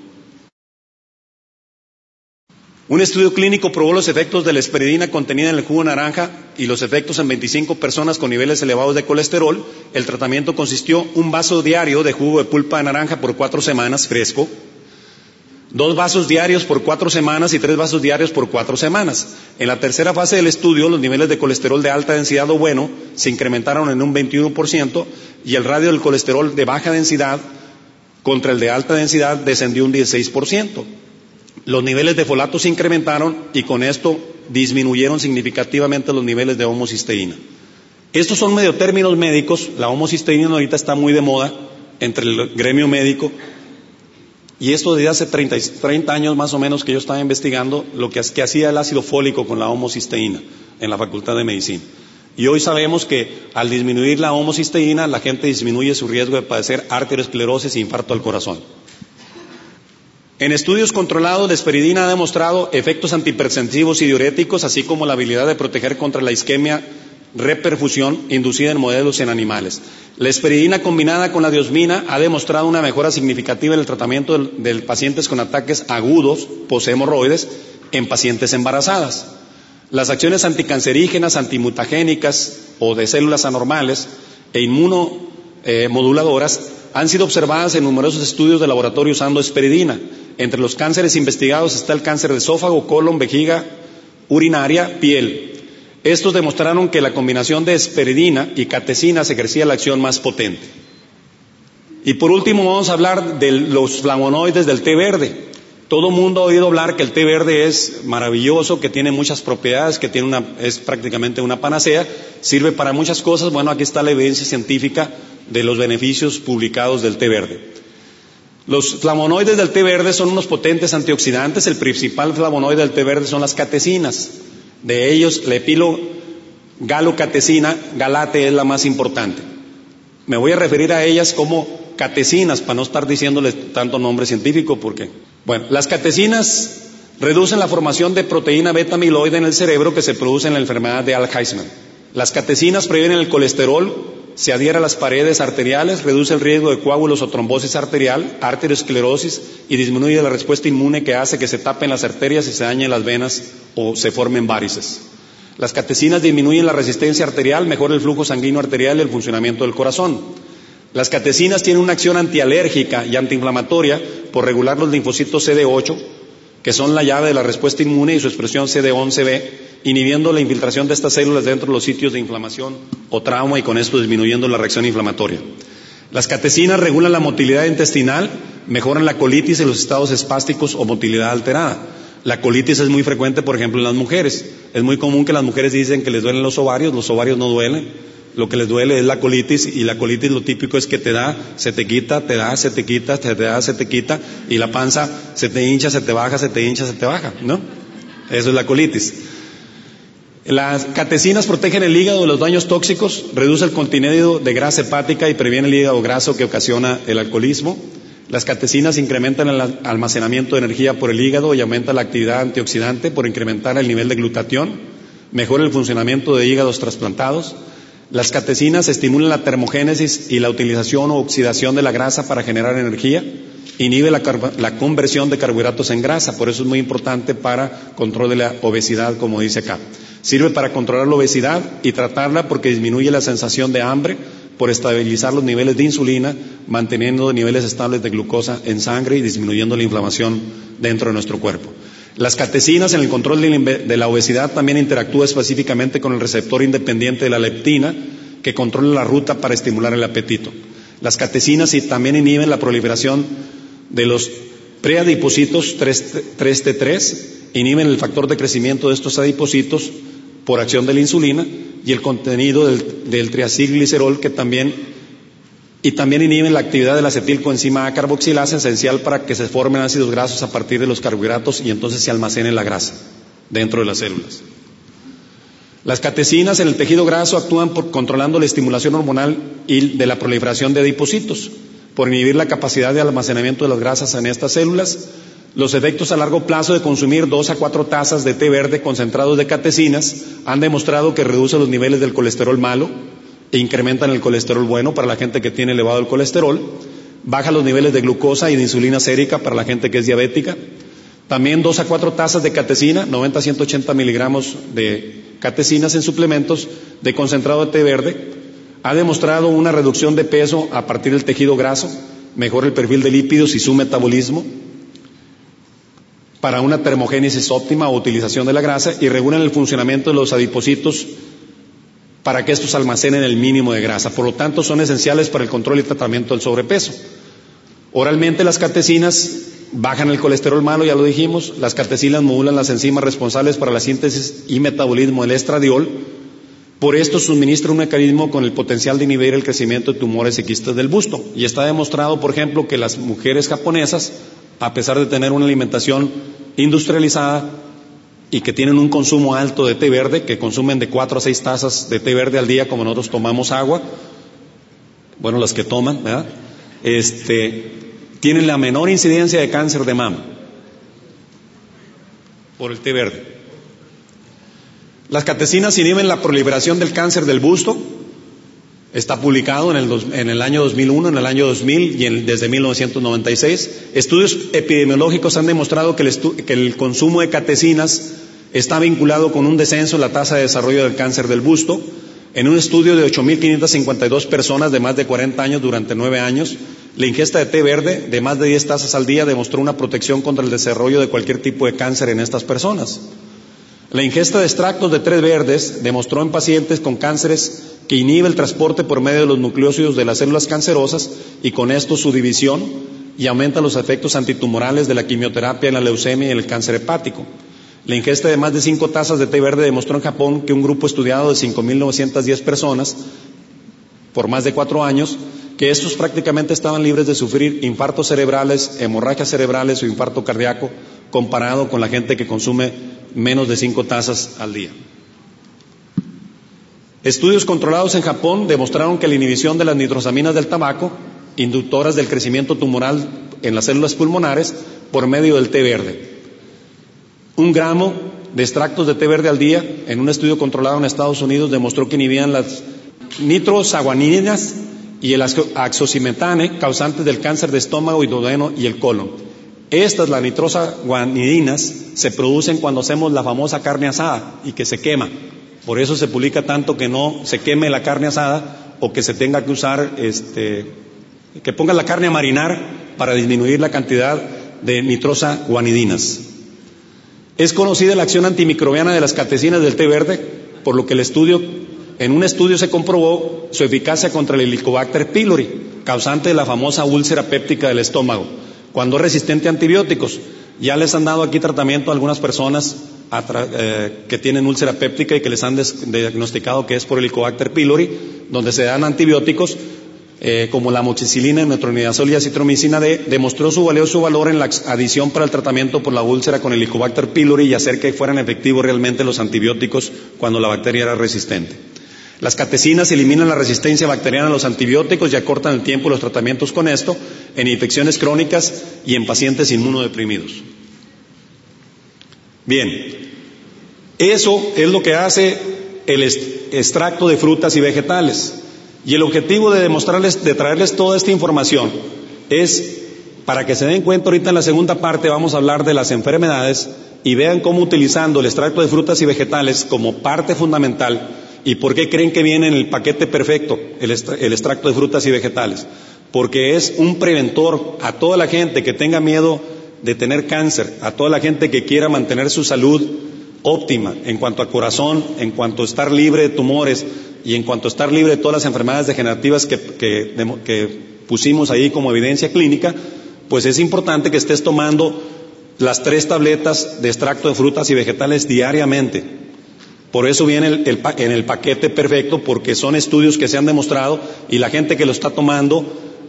Un estudio clínico probó los efectos de la esperidina contenida en el jugo naranja y los efectos en 25 personas con niveles elevados de colesterol. El tratamiento consistió un vaso diario de jugo de pulpa de naranja por cuatro semanas fresco, dos vasos diarios por cuatro semanas y tres vasos diarios por cuatro semanas. En la tercera fase del estudio, los niveles de colesterol de alta densidad o bueno se incrementaron en un 21% y el radio del colesterol de baja densidad contra el de alta densidad descendió un 16%. Los niveles de folato se incrementaron y con esto disminuyeron significativamente los niveles de homocisteína. Estos son medio términos médicos, la homocisteína ahorita está muy de moda entre el gremio médico y esto desde hace 30, 30 años más o menos que yo estaba investigando lo que, que hacía el ácido fólico con la homocisteína en la Facultad de Medicina. Y hoy sabemos que al disminuir la homocisteína, la gente disminuye su riesgo de padecer arteriosclerosis e infarto al corazón. En estudios controlados, la esperidina ha demostrado efectos antihipertensivos y diuréticos, así como la habilidad de proteger contra la isquemia reperfusión inducida en modelos en animales. La esperidina combinada con la diosmina ha demostrado una mejora significativa en el tratamiento de pacientes con ataques agudos poshemorroides en pacientes embarazadas. Las acciones anticancerígenas, antimutagénicas o de células anormales e inmunomoduladoras han sido observadas en numerosos estudios de laboratorio usando esperidina. Entre los cánceres investigados está el cáncer de esófago, colon, vejiga, urinaria, piel. Estos demostraron que la combinación de esperidina y catecina ejercía la acción más potente. Y por último vamos a hablar de los flavonoides del té verde. Todo mundo ha oído hablar que el té verde es maravilloso, que tiene muchas propiedades, que tiene una, es prácticamente una panacea, sirve para muchas cosas. Bueno, aquí está la evidencia científica de los beneficios publicados del té verde. Los flavonoides del té verde son unos potentes antioxidantes. El principal flavonoide del té verde son las catecinas. De ellos, la epilo galocatecina, galate es la más importante. Me voy a referir a ellas como catecinas, para no estar diciéndoles tanto nombre científico, porque, bueno, las catecinas reducen la formación de proteína beta amiloide en el cerebro que se produce en la enfermedad de Alzheimer. Las catecinas previenen el colesterol, se adhiere a las paredes arteriales, reduce el riesgo de coágulos o trombosis arterial, arteriosclerosis y disminuye la respuesta inmune que hace que se tapen las arterias y se dañen las venas o se formen varices. Las catecinas disminuyen la resistencia arterial, mejora el flujo sanguíneo arterial y el funcionamiento del corazón. Las catecinas tienen una acción antialérgica y antiinflamatoria por regular los linfocitos CD8, que son la llave de la respuesta inmune y su expresión CD11B, inhibiendo la infiltración de estas células dentro de los sitios de inflamación o trauma y con esto disminuyendo la reacción inflamatoria. Las catecinas regulan la motilidad intestinal, mejoran la colitis en los estados espásticos o motilidad alterada. La colitis es muy frecuente, por ejemplo, en las mujeres. Es muy común que las mujeres dicen que les duelen los ovarios, los ovarios no duelen. Lo que les duele es la colitis y la colitis lo típico es que te da, se te quita, te da, se te quita, te da, se te quita y la panza se te hincha, se te baja, se te hincha, se te baja, ¿no? Eso es la colitis. Las catecinas protegen el hígado de los daños tóxicos, reduce el contenido de grasa hepática y previene el hígado graso que ocasiona el alcoholismo. Las catecinas incrementan el almacenamiento de energía por el hígado y aumenta la actividad antioxidante por incrementar el nivel de glutatión, mejora el funcionamiento de hígados trasplantados. Las catecinas estimulan la termogénesis y la utilización o oxidación de la grasa para generar energía, inhibe la, la, conversión de carbohidratos en grasa, por eso es muy importante para control de la obesidad, como dice acá. Sirve para controlar la obesidad y tratarla porque disminuye la sensación de hambre por estabilizar los niveles de insulina, manteniendo niveles estables de glucosa en sangre y disminuyendo la inflamación dentro de nuestro cuerpo. Las catecinas en el control de la obesidad también interactúa específicamente con el receptor independiente de la leptina, que controla la ruta para estimular el apetito. Las catecinas también inhiben la proliferación de los preadipocitos 3T3, inhiben el factor de crecimiento de estos adipocitos por acción de la insulina y el contenido del, del triacilglicerol que también y también inhiben la actividad de la acetilcoenzima A carboxilasa esencial para que se formen ácidos grasos a partir de los carbohidratos y entonces se almacene la grasa dentro de las células. Las catecinas en el tejido graso actúan controlando la estimulación hormonal y de la proliferación de adipocitos, por inhibir la capacidad de almacenamiento de las grasas en estas células, los efectos a largo plazo de consumir dos a cuatro tazas de té verde concentrados de catecinas han demostrado que reduce los niveles del colesterol malo e incrementan el colesterol bueno para la gente que tiene elevado el colesterol, baja los niveles de glucosa y de insulina sérica para la gente que es diabética, También 2 a 4 tazas de catecina, 90 a 180 miligramos de catecinas en suplementos de concentrado de té verde. Ha demostrado una reducción de peso a partir del tejido graso, mejora el perfil de lípidos y su metabolismo para una termogénesis óptima o utilización de la grasa y regulan el funcionamiento de los adipocitos para que estos almacenen el mínimo de grasa. Por lo tanto, son esenciales para el control y tratamiento del sobrepeso. Oralmente las catecinas bajan el colesterol malo, ya lo dijimos. Las catecinas modulan las enzimas responsables para la síntesis y metabolismo del estradiol. Por esto suministra un mecanismo con el potencial de inhibir el crecimiento de tumores y quistes del busto. Y está demostrado, por ejemplo, que las mujeres japonesas, a pesar de tener una alimentación industrializada y que tienen un consumo alto de té verde, que consumen de 4 a 6 tazas de té verde al día, como nosotros tomamos agua, bueno, las que toman, ¿verdad? Este, tienen la menor incidencia de cáncer de mama por el té verde. Las catecinas inhiben la proliferación del cáncer del busto. Está publicado en el, en el año 2001, en el año 2000 y desde 1996. Estudios epidemiológicos han demostrado que el, que el consumo de catecinas está vinculado con un descenso en la tasa de desarrollo del cáncer del busto. En un estudio de 8.552 personas de más de 40 años durante nueve años, la ingesta de té verde de más de 10 tazas al día demostró una protección contra el desarrollo de cualquier tipo de cáncer en estas personas. La ingesta de extractos de té verdes demostró en pacientes con cánceres que inhibe el transporte por medio de los nucleócidos de las células cancerosas y con esto su división y aumenta los efectos antitumorales de la quimioterapia en la leucemia y el cáncer hepático. La ingesta de más de 5 tazas de té verde demostró en Japón que un grupo estudiado de 5.910 personas por más de cuatro años, que estos prácticamente estaban libres de sufrir infartos cerebrales, hemorragias cerebrales o infarto cardíaco, comparado con la gente que consume menos de 5 tazas al día. Estudios controlados en Japón demostraron que la inhibición de las nitrosaminas del tabaco, inductoras del crecimiento tumoral en las células pulmonares, por medio del té verde. Un gramo de extractos de té verde al día, en un estudio controlado en Estados Unidos, demostró que inhibían las nitrosaguanidinas y el axocimetane, causantes del cáncer de estómago duodeno y el colon. Estas, las nitrosaguanidinas, se producen cuando hacemos la famosa carne asada y que se quema. Por eso se publica tanto que no se queme la carne asada o que se tenga que usar, este, que ponga la carne a marinar para disminuir la cantidad de nitrosaguanidinas. Es conocida la acción antimicrobiana de las catecinas del té verde, por lo que el estudio, en un estudio se comprobó su eficacia contra el Helicobacter pylori, causante de la famosa úlcera péptica del estómago, cuando es resistente a antibióticos. Ya les han dado aquí tratamiento a algunas personas eh, que tienen úlcera péptica y que les han diagnosticado que es por el Helicobacter pylori, donde se dan antibióticos eh, como la moxicilina, metronidazol y acitromicina D, demostró su valioso valor en la adición para el tratamiento por la úlcera con el Helicobacter pylori y hacer que fueran efectivos realmente los antibióticos cuando la bacteria era resistente. Las catecinas eliminan la resistencia bacteriana a los antibióticos y acortan el tiempo de los tratamientos con esto en infecciones crónicas y en pacientes inmunodeprimidos. Bien, eso es lo que hace el extracto de frutas y vegetales. Y el objetivo de demostrarles, de traerles toda esta información es para que se den cuenta ahorita en la segunda parte vamos a hablar de las enfermedades y vean cómo utilizando el extracto de frutas y vegetales como parte fundamental y por qué creen que viene en el paquete perfecto el, el extracto de frutas y vegetales. Porque es un preventor a toda la gente que tenga miedo de tener cáncer, a toda la gente que quiera mantener su salud óptima en cuanto a corazón, en cuanto a estar libre de tumores, y en cuanto a estar libre de todas las enfermedades degenerativas que, pusimos ahí como evidencia clínica, pues es importante que estés tomando las tres tabletas de extracto de frutas y vegetales diariamente. Por eso viene el, en el paquete perfecto, porque son estudios que se han demostrado y la gente que lo está tomando,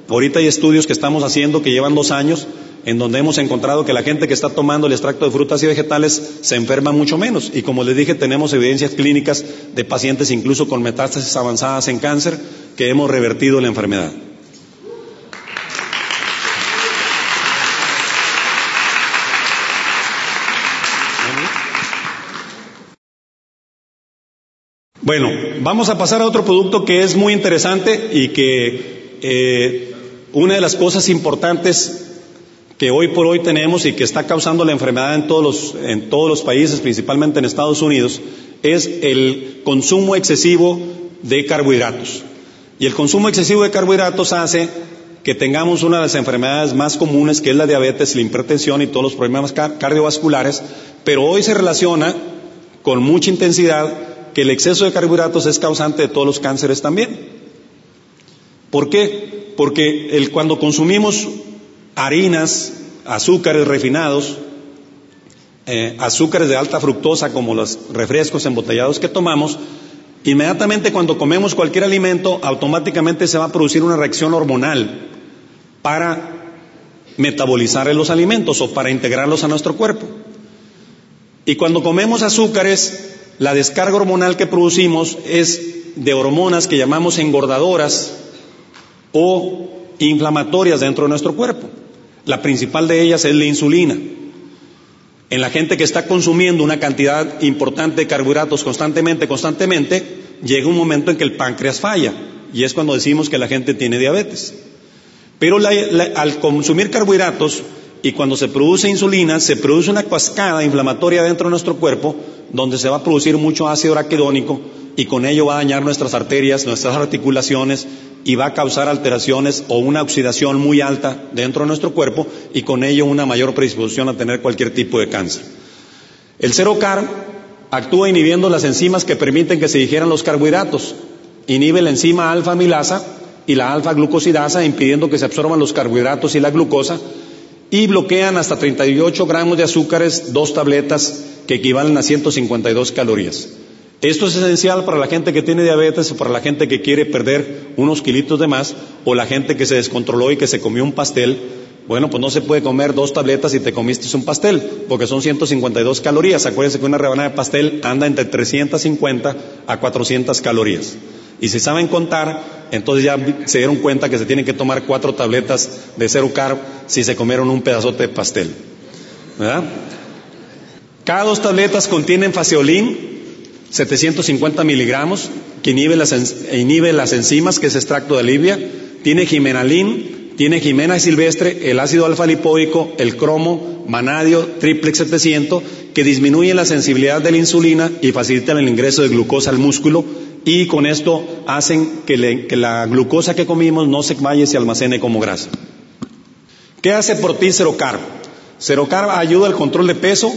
ahorita hay estudios que estamos haciendo que llevan dos años, en donde hemos encontrado que la gente que está tomando el extracto de frutas y vegetales se enferma mucho menos. Y como les dije, tenemos evidencias clínicas de pacientes incluso con metástasis avanzadas en cáncer que hemos revertido la enfermedad. Bueno, vamos a pasar a otro producto que es muy interesante y que eh, una de las cosas importantes que hoy por hoy tenemos y que está causando la enfermedad en todos los, en todos los países, principalmente en Estados Unidos, es el consumo excesivo de carbohidratos. Y el consumo excesivo de carbohidratos hace que tengamos una de las enfermedades más comunes, que es la diabetes, la hipertensión y todos los problemas cardiovasculares, pero hoy se relaciona con mucha intensidad que el exceso de carbohidratos es causante de todos los cánceres también. ¿Por qué? Porque cuando consumimos harinas, azúcares refinados, eh, azúcares de alta fructosa como los refrescos embotellados que tomamos, inmediatamente cuando comemos cualquier alimento, automáticamente se va a producir una reacción hormonal para metabolizar los alimentos o para integrarlos a nuestro cuerpo. Y cuando comemos azúcares, la descarga hormonal que producimos es de hormonas que llamamos engordadoras o inflamatorias dentro de nuestro cuerpo. La principal de ellas es la insulina. En la gente que está consumiendo una cantidad importante de carbohidratos constantemente, constantemente, llega un momento en que el páncreas falla y es cuando decimos que la gente tiene diabetes. Pero al consumir carbohidratos y cuando se produce insulina, se produce una cascada inflamatoria dentro de nuestro cuerpo donde se va a producir mucho ácido araquidónico y con ello va a dañar nuestras arterias, nuestras articulaciones y va a causar alteraciones o una oxidación muy alta dentro de nuestro cuerpo y con ello una mayor predisposición a tener cualquier tipo de cáncer. El cero carb actúa inhibiendo las enzimas que permiten que se digieran los carbohidratos. Inhibe la enzima alfa amilasa y la alfa glucosidasa impidiendo que se absorban los carbohidratos y la glucosa y bloquean hasta 38 gramos de azúcares, dos tabletas que equivalen a 152 calorías. Esto es esencial para la gente que tiene diabetes o para la gente que quiere perder unos kilitos de más o la gente que se descontroló y que se comió un pastel. Bueno, pues no se puede comer dos tabletas si te comiste un pastel, porque son 152 calorías. Acuérdense que una rebanada de pastel anda entre 350 a 400 calorías. Y si saben contar, entonces ya se dieron cuenta que se tienen que tomar cuatro tabletas de cero carb si se comieron un pedazote de pastel. ¿Verdad? Cada dos tabletas contienen faseolín, 750 miligramos, que inhibe las, inhibe las enzimas, que es extracto de alivia, tiene gimenalín, tiene jimena silvestre, el ácido alfa lipoico, el cromo, manadio, triplex 700, que disminuye la sensibilidad de la insulina y facilitan el ingreso de glucosa al músculo y con esto hacen que, la glucosa que comimos no se vaya y se almacene como grasa. ¿Qué hace por ti Cerocarb? Cerocarb ayuda al control de peso,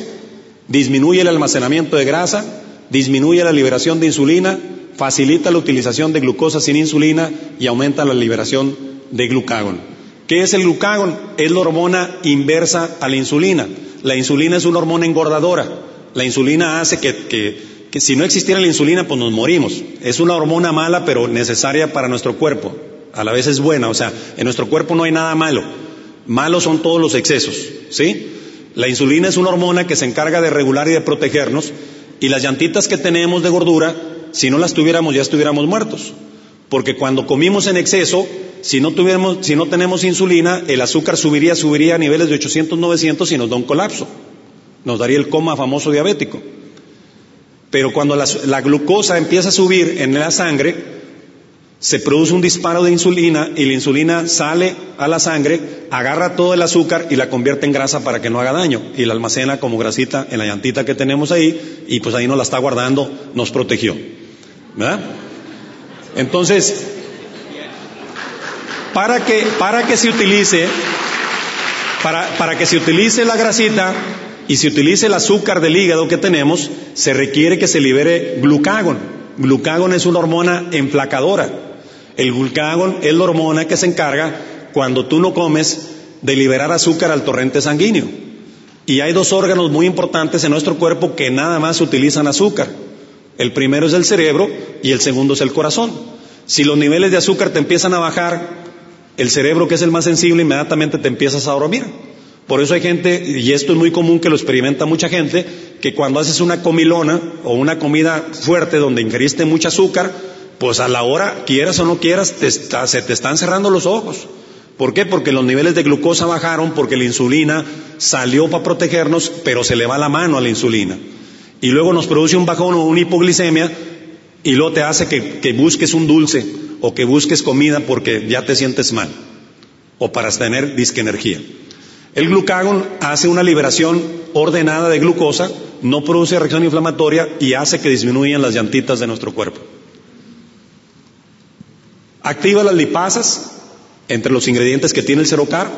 disminuye el almacenamiento de grasa, disminuye la liberación de insulina, facilita la utilización de glucosa sin insulina y aumenta la liberación de glucagón. ¿Qué es el glucagón? Es la hormona inversa a la insulina. La insulina es una hormona engordadora. La insulina hace que, que si no existiera la insulina, pues nos morimos. Es una hormona mala, pero necesaria para nuestro cuerpo. A la vez es buena, o sea, en nuestro cuerpo no hay nada malo. Malos son todos los excesos, ¿sí? La insulina es una hormona que se encarga de regular y de protegernos y las llantitas que tenemos de gordura, si no las tuviéramos ya estuviéramos muertos. Porque cuando comimos en exceso, si no, tuviéramos, si no tenemos insulina, el azúcar subiría, subiría a niveles de 800, 900 y nos da un colapso. Nos daría el coma famoso diabético. Pero cuando la, la glucosa empieza a subir en la sangre, se produce un disparo de insulina y la insulina sale a la sangre, agarra todo el azúcar y la convierte en grasa para que no haga daño y la almacena como grasita en la llantita que tenemos ahí y pues ahí nos la está guardando, nos protegió. ¿Verdad? Entonces, para que, para que se utilice, para, para que se utilice la grasita y se utilice el azúcar del hígado que tenemos, se requiere que se libere glucagón. Glucagón es una hormona enflacadora. El glucagón es la hormona que se encarga cuando tú no comes de liberar azúcar al torrente sanguíneo. Y hay dos órganos muy importantes en nuestro cuerpo que nada más utilizan azúcar. El primero es el cerebro y el segundo es el corazón. Si los niveles de azúcar te empiezan a bajar, el cerebro, que es el más sensible, inmediatamente te empiezas a dormir. Por eso hay gente, y esto es muy común que lo experimenta mucha gente, que cuando haces una comilona o una comida fuerte donde ingeriste mucho azúcar, pues a la hora, quieras o no quieras, se te están cerrando los ojos. ¿Por qué? Porque los niveles de glucosa bajaron, porque la insulina salió para protegernos, pero se le va la mano a la insulina. Y luego nos produce un bajón o una hipoglicemia, y luego te hace que, que busques un dulce o que busques comida porque ya te sientes mal, o para tener disque energía. El glucagón hace una liberación ordenada de glucosa, no produce reacción inflamatoria y hace que disminuyan las llantitas de nuestro cuerpo. Activa las lipasas, entre los ingredientes que tiene el cerocar,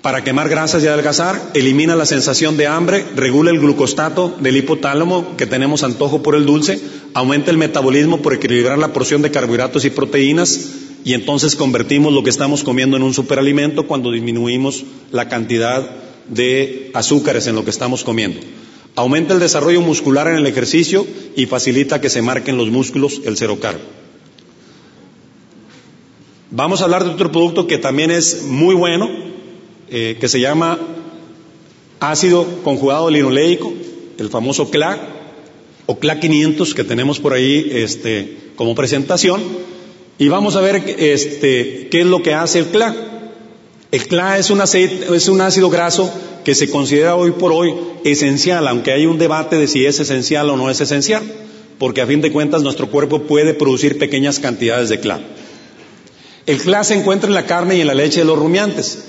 para quemar grasas y adelgazar, elimina la sensación de hambre, regula el glucostato del hipotálamo, que tenemos antojo por el dulce, aumenta el metabolismo por equilibrar la porción de carbohidratos y proteínas, y entonces convertimos lo que estamos comiendo en un superalimento cuando disminuimos la cantidad de azúcares en lo que estamos comiendo. Aumenta el desarrollo muscular en el ejercicio y facilita que se marquen los músculos el cerocar. Vamos a hablar de otro producto que también es muy bueno, eh, que se llama ácido conjugado linoleico, el famoso CLA o CLA 500 que tenemos por ahí este, como presentación. Y vamos a ver este, qué es lo que hace el CLA. El CLA es un, aceite, es un ácido graso que se considera hoy por hoy esencial, aunque hay un debate de si es esencial o no es esencial, porque a fin de cuentas nuestro cuerpo puede producir pequeñas cantidades de CLA. El CLA se encuentra en la carne y en la leche de los rumiantes,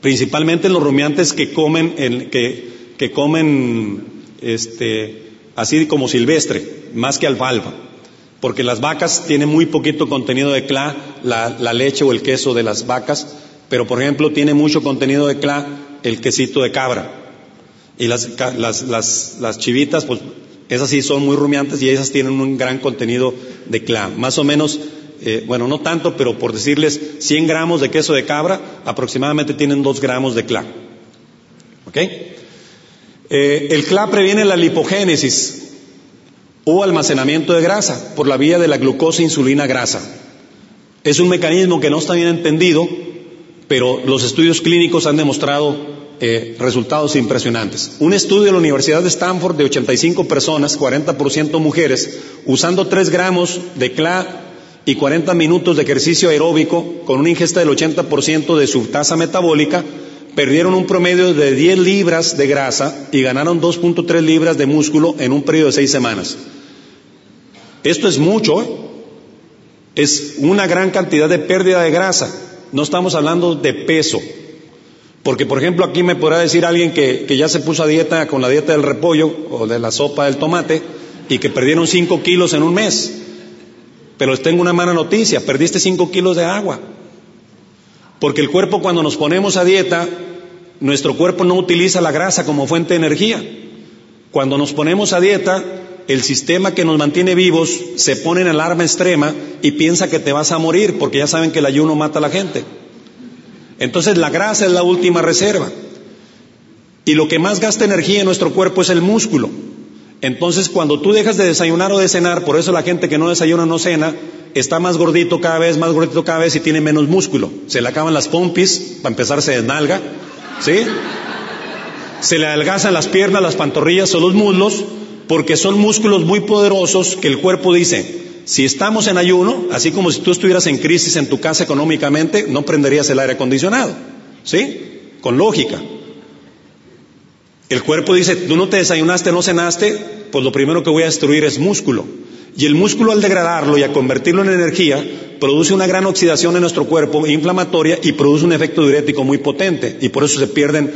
principalmente en los rumiantes que comen, que, comen este, así como silvestre, más que alfalfa, porque las vacas tienen muy poquito contenido de CLA, la, leche o el queso de las vacas, pero por ejemplo tiene mucho contenido de CLA el quesito de cabra. Y las, las, las, las chivitas, pues esas sí son muy rumiantes y esas tienen un gran contenido de CLA. Más o menos eh, bueno, no tanto, pero por decirles 100 gramos de queso de cabra, aproximadamente tienen 2 gramos de CLA. ¿Ok? Eh, el CLA previene la lipogénesis o almacenamiento de grasa por la vía de la glucosa insulina grasa. Es un mecanismo que no está bien entendido, pero los estudios clínicos han demostrado eh, resultados impresionantes. Un estudio de la Universidad de Stanford de 85 personas, 40% mujeres, usando 3 gramos de CLA y 40 minutos de ejercicio aeróbico con una ingesta del 80% de su tasa metabólica, perdieron un promedio de 10 libras de grasa y ganaron 2.3 libras de músculo en un periodo de 6 semanas. Esto es mucho, ¿eh? es una gran cantidad de pérdida de grasa. No estamos hablando de peso. Porque, por ejemplo, aquí me podrá decir alguien que, que ya se puso a dieta con la dieta del repollo o de la sopa del tomate y que perdieron 5 kilos en un mes. Pero les tengo una mala noticia, perdiste 5 kilos de agua. Porque el cuerpo cuando nos ponemos a dieta, nuestro cuerpo no utiliza la grasa como fuente de energía. Cuando nos ponemos a dieta, el sistema que nos mantiene vivos se pone en alarma extrema y piensa que te vas a morir porque ya saben que el ayuno mata a la gente. Entonces la grasa es la última reserva. Y lo que más gasta energía en nuestro cuerpo es el músculo. Entonces, cuando tú dejas de desayunar o de cenar, por eso la gente que no desayuna no cena, está más gordito cada vez, más gordito cada vez y tiene menos músculo. Se le acaban las pompis, para empezar se desnalga, ¿sí? Se le adelgazan las piernas, las pantorrillas o los muslos, porque son músculos muy poderosos que el cuerpo dice, si estamos en ayuno, así como si tú estuvieras en crisis en tu casa económicamente, no prenderías el aire acondicionado, ¿sí? Con lógica. El cuerpo dice, tú no te desayunaste, no cenaste, pues lo primero que voy a destruir es músculo. Y el músculo al degradarlo y a convertirlo en energía, produce una gran oxidación en nuestro cuerpo inflamatoria y produce un efecto diurético muy potente. Y por eso se pierden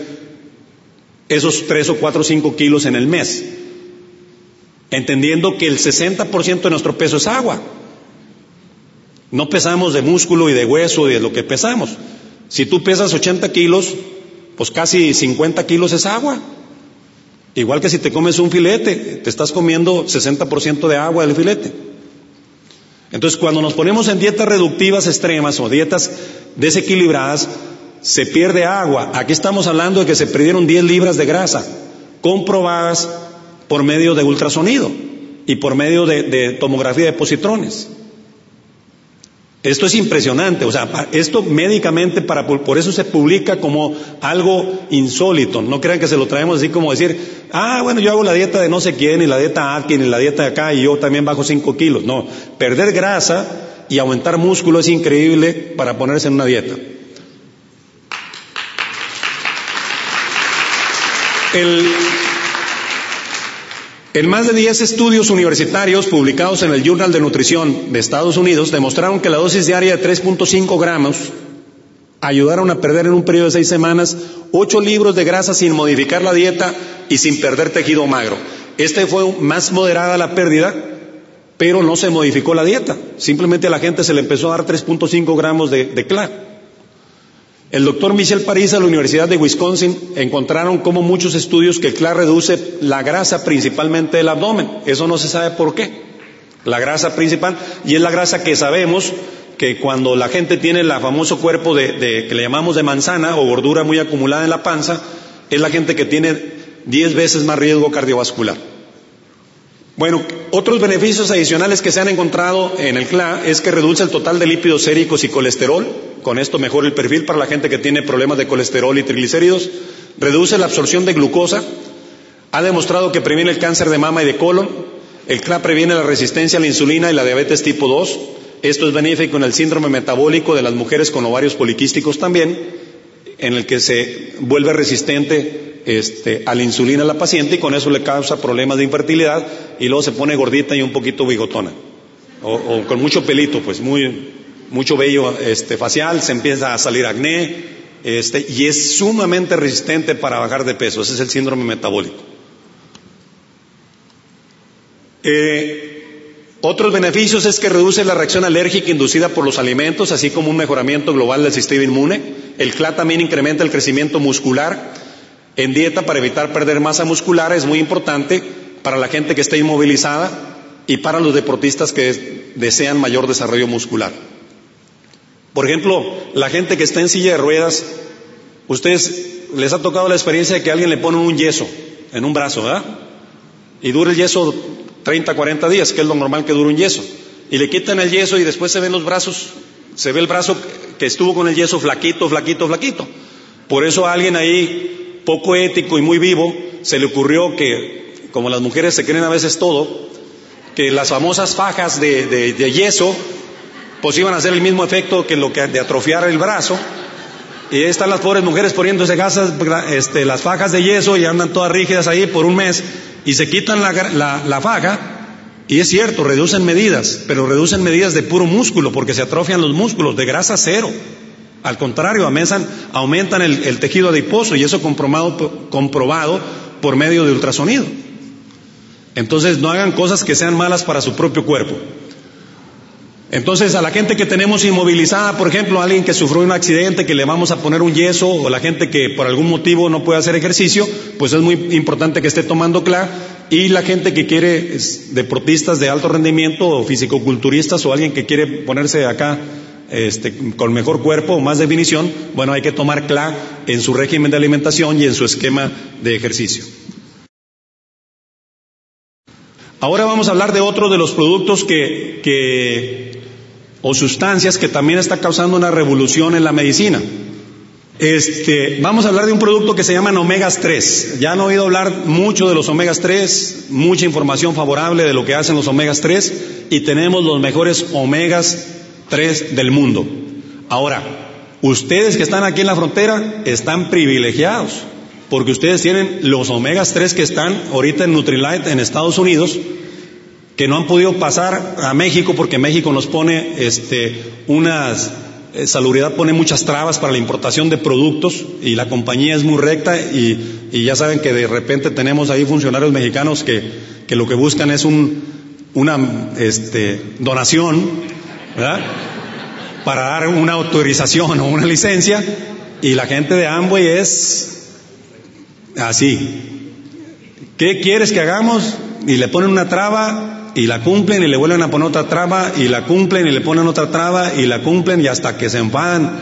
esos 3 o 4 o 5 kilos en el mes. Entendiendo que el 60% de nuestro peso es agua. No pesamos de músculo y de hueso y de lo que pesamos. Si tú pesas 80 kilos, pues casi 50 kilos es agua. Igual que si te comes un filete, te estás comiendo 60% de agua del filete. Entonces, cuando nos ponemos en dietas reductivas extremas o dietas desequilibradas, se pierde agua. Aquí estamos hablando de que se perdieron 10 libras de grasa, comprobadas por medio de ultrasonido y por medio de, de tomografía de positrones. Esto es impresionante, o sea, esto médicamente para, por eso se publica como algo insólito. No crean que se lo traemos así como decir, ah, bueno, yo hago la dieta de no sé quién y la dieta Atkin y la dieta de acá y yo también bajo 5 kilos. No, perder grasa y aumentar músculo es increíble para ponerse en una dieta. El, en más de 10 estudios universitarios publicados en el Journal de Nutrición de Estados Unidos demostraron que la dosis diaria de 3.5 gramos ayudaron a perder en un periodo de seis semanas ocho libros de grasa sin modificar la dieta y sin perder tejido magro. Este fue más moderada la pérdida, pero no se modificó la dieta. Simplemente a la gente se le empezó a dar 3.5 gramos de, de. El doctor Michel París a la Universidad de Wisconsin encontraron como muchos estudios que el CLA reduce la grasa principalmente del abdomen. Eso no se sabe por qué. La grasa principal, y es la grasa que sabemos que cuando la gente tiene el famoso cuerpo de, que le llamamos de manzana o gordura muy acumulada en la panza, es la gente que tiene 10 veces más riesgo cardiovascular. Bueno, otros beneficios adicionales que se han encontrado en el CLA es que reduce el total de lípidos séricos y colesterol, con esto mejora el perfil para la gente que tiene problemas de colesterol y triglicéridos, reduce la absorción de glucosa, ha demostrado que previene el cáncer de mama y de colon, el CLA previene la resistencia a la insulina y la diabetes tipo 2, esto es benéfico en el síndrome metabólico de las mujeres con ovarios poliquísticos también, en el que se vuelve resistente este, a la insulina a la paciente y con eso le causa problemas de infertilidad y luego se pone gordita y un poquito bigotona o con mucho pelito, pues muy, mucho vello este, facial, se empieza a salir acné, este, y es sumamente resistente para bajar de peso. Ese es el síndrome metabólico. Eh, otros beneficios es que reduce la reacción alérgica inducida por los alimentos, así como un mejoramiento global del sistema inmune. El CLA también incrementa el crecimiento muscular. En dieta para evitar perder masa muscular es muy importante para la gente que está inmovilizada y para los deportistas que desean mayor desarrollo muscular. Por ejemplo, la gente que está en silla de ruedas, ustedes les ha tocado la experiencia de que alguien le pone un yeso en un brazo, ¿verdad? Y dura el yeso 30, 40 días, que es lo normal que dure un yeso. Y le quitan el yeso y después se ven los brazos, se ve el brazo que estuvo con el yeso flaquito, flaquito, flaquito. Por eso alguien ahí, poco ético y muy vivo, se le ocurrió que, como las mujeres se creen a veces todo, que las famosas fajas de, de yeso pues iban a hacer el mismo efecto que lo que de atrofiar el brazo. Y ahí están las pobres mujeres poniéndose gasas, este, las fajas de yeso y andan todas rígidas ahí por un mes y se quitan la, la, faja. Y es cierto, reducen medidas, pero reducen medidas de puro músculo porque se atrofian los músculos, de grasa cero. Al contrario, aumentan, aumentan el, tejido adiposo y eso comprobado, comprobado por medio de ultrasonido. Entonces no hagan cosas que sean malas para su propio cuerpo. Entonces, a la gente que tenemos inmovilizada, por ejemplo, a alguien que sufrió un accidente, que le vamos a poner un yeso, o la gente que por algún motivo no puede hacer ejercicio, pues es muy importante que esté tomando CLA. Y la gente que quiere, deportistas de alto rendimiento, o fisicoculturistas, o alguien que quiere ponerse acá este, con mejor cuerpo o más definición, bueno, hay que tomar CLA en su régimen de alimentación y en su esquema de ejercicio. Ahora vamos a hablar de otro de los productos que, que o sustancias que también está causando una revolución en la medicina. Este, vamos a hablar de un producto que se llama omegas 3. Ya han oído hablar mucho de los omegas 3, mucha información favorable de lo que hacen los omegas 3 y tenemos los mejores omegas 3 del mundo. Ahora, ustedes que están aquí en la frontera están privilegiados porque ustedes tienen los omegas 3 que están ahorita en Nutrilite en Estados Unidos que no han podido pasar a México porque México nos pone este, unas, eh, salubridad pone muchas trabas para la importación de productos y la compañía es muy recta y, y ya saben que de repente tenemos ahí funcionarios mexicanos que, que lo que buscan es un, una este, donación, Para dar una autorización o una licencia y la gente de Amway es así. ¿Qué quieres que hagamos? Y le ponen una traba y la cumplen y le vuelven a poner otra traba y la cumplen y le ponen otra traba y la cumplen y hasta que se enfadan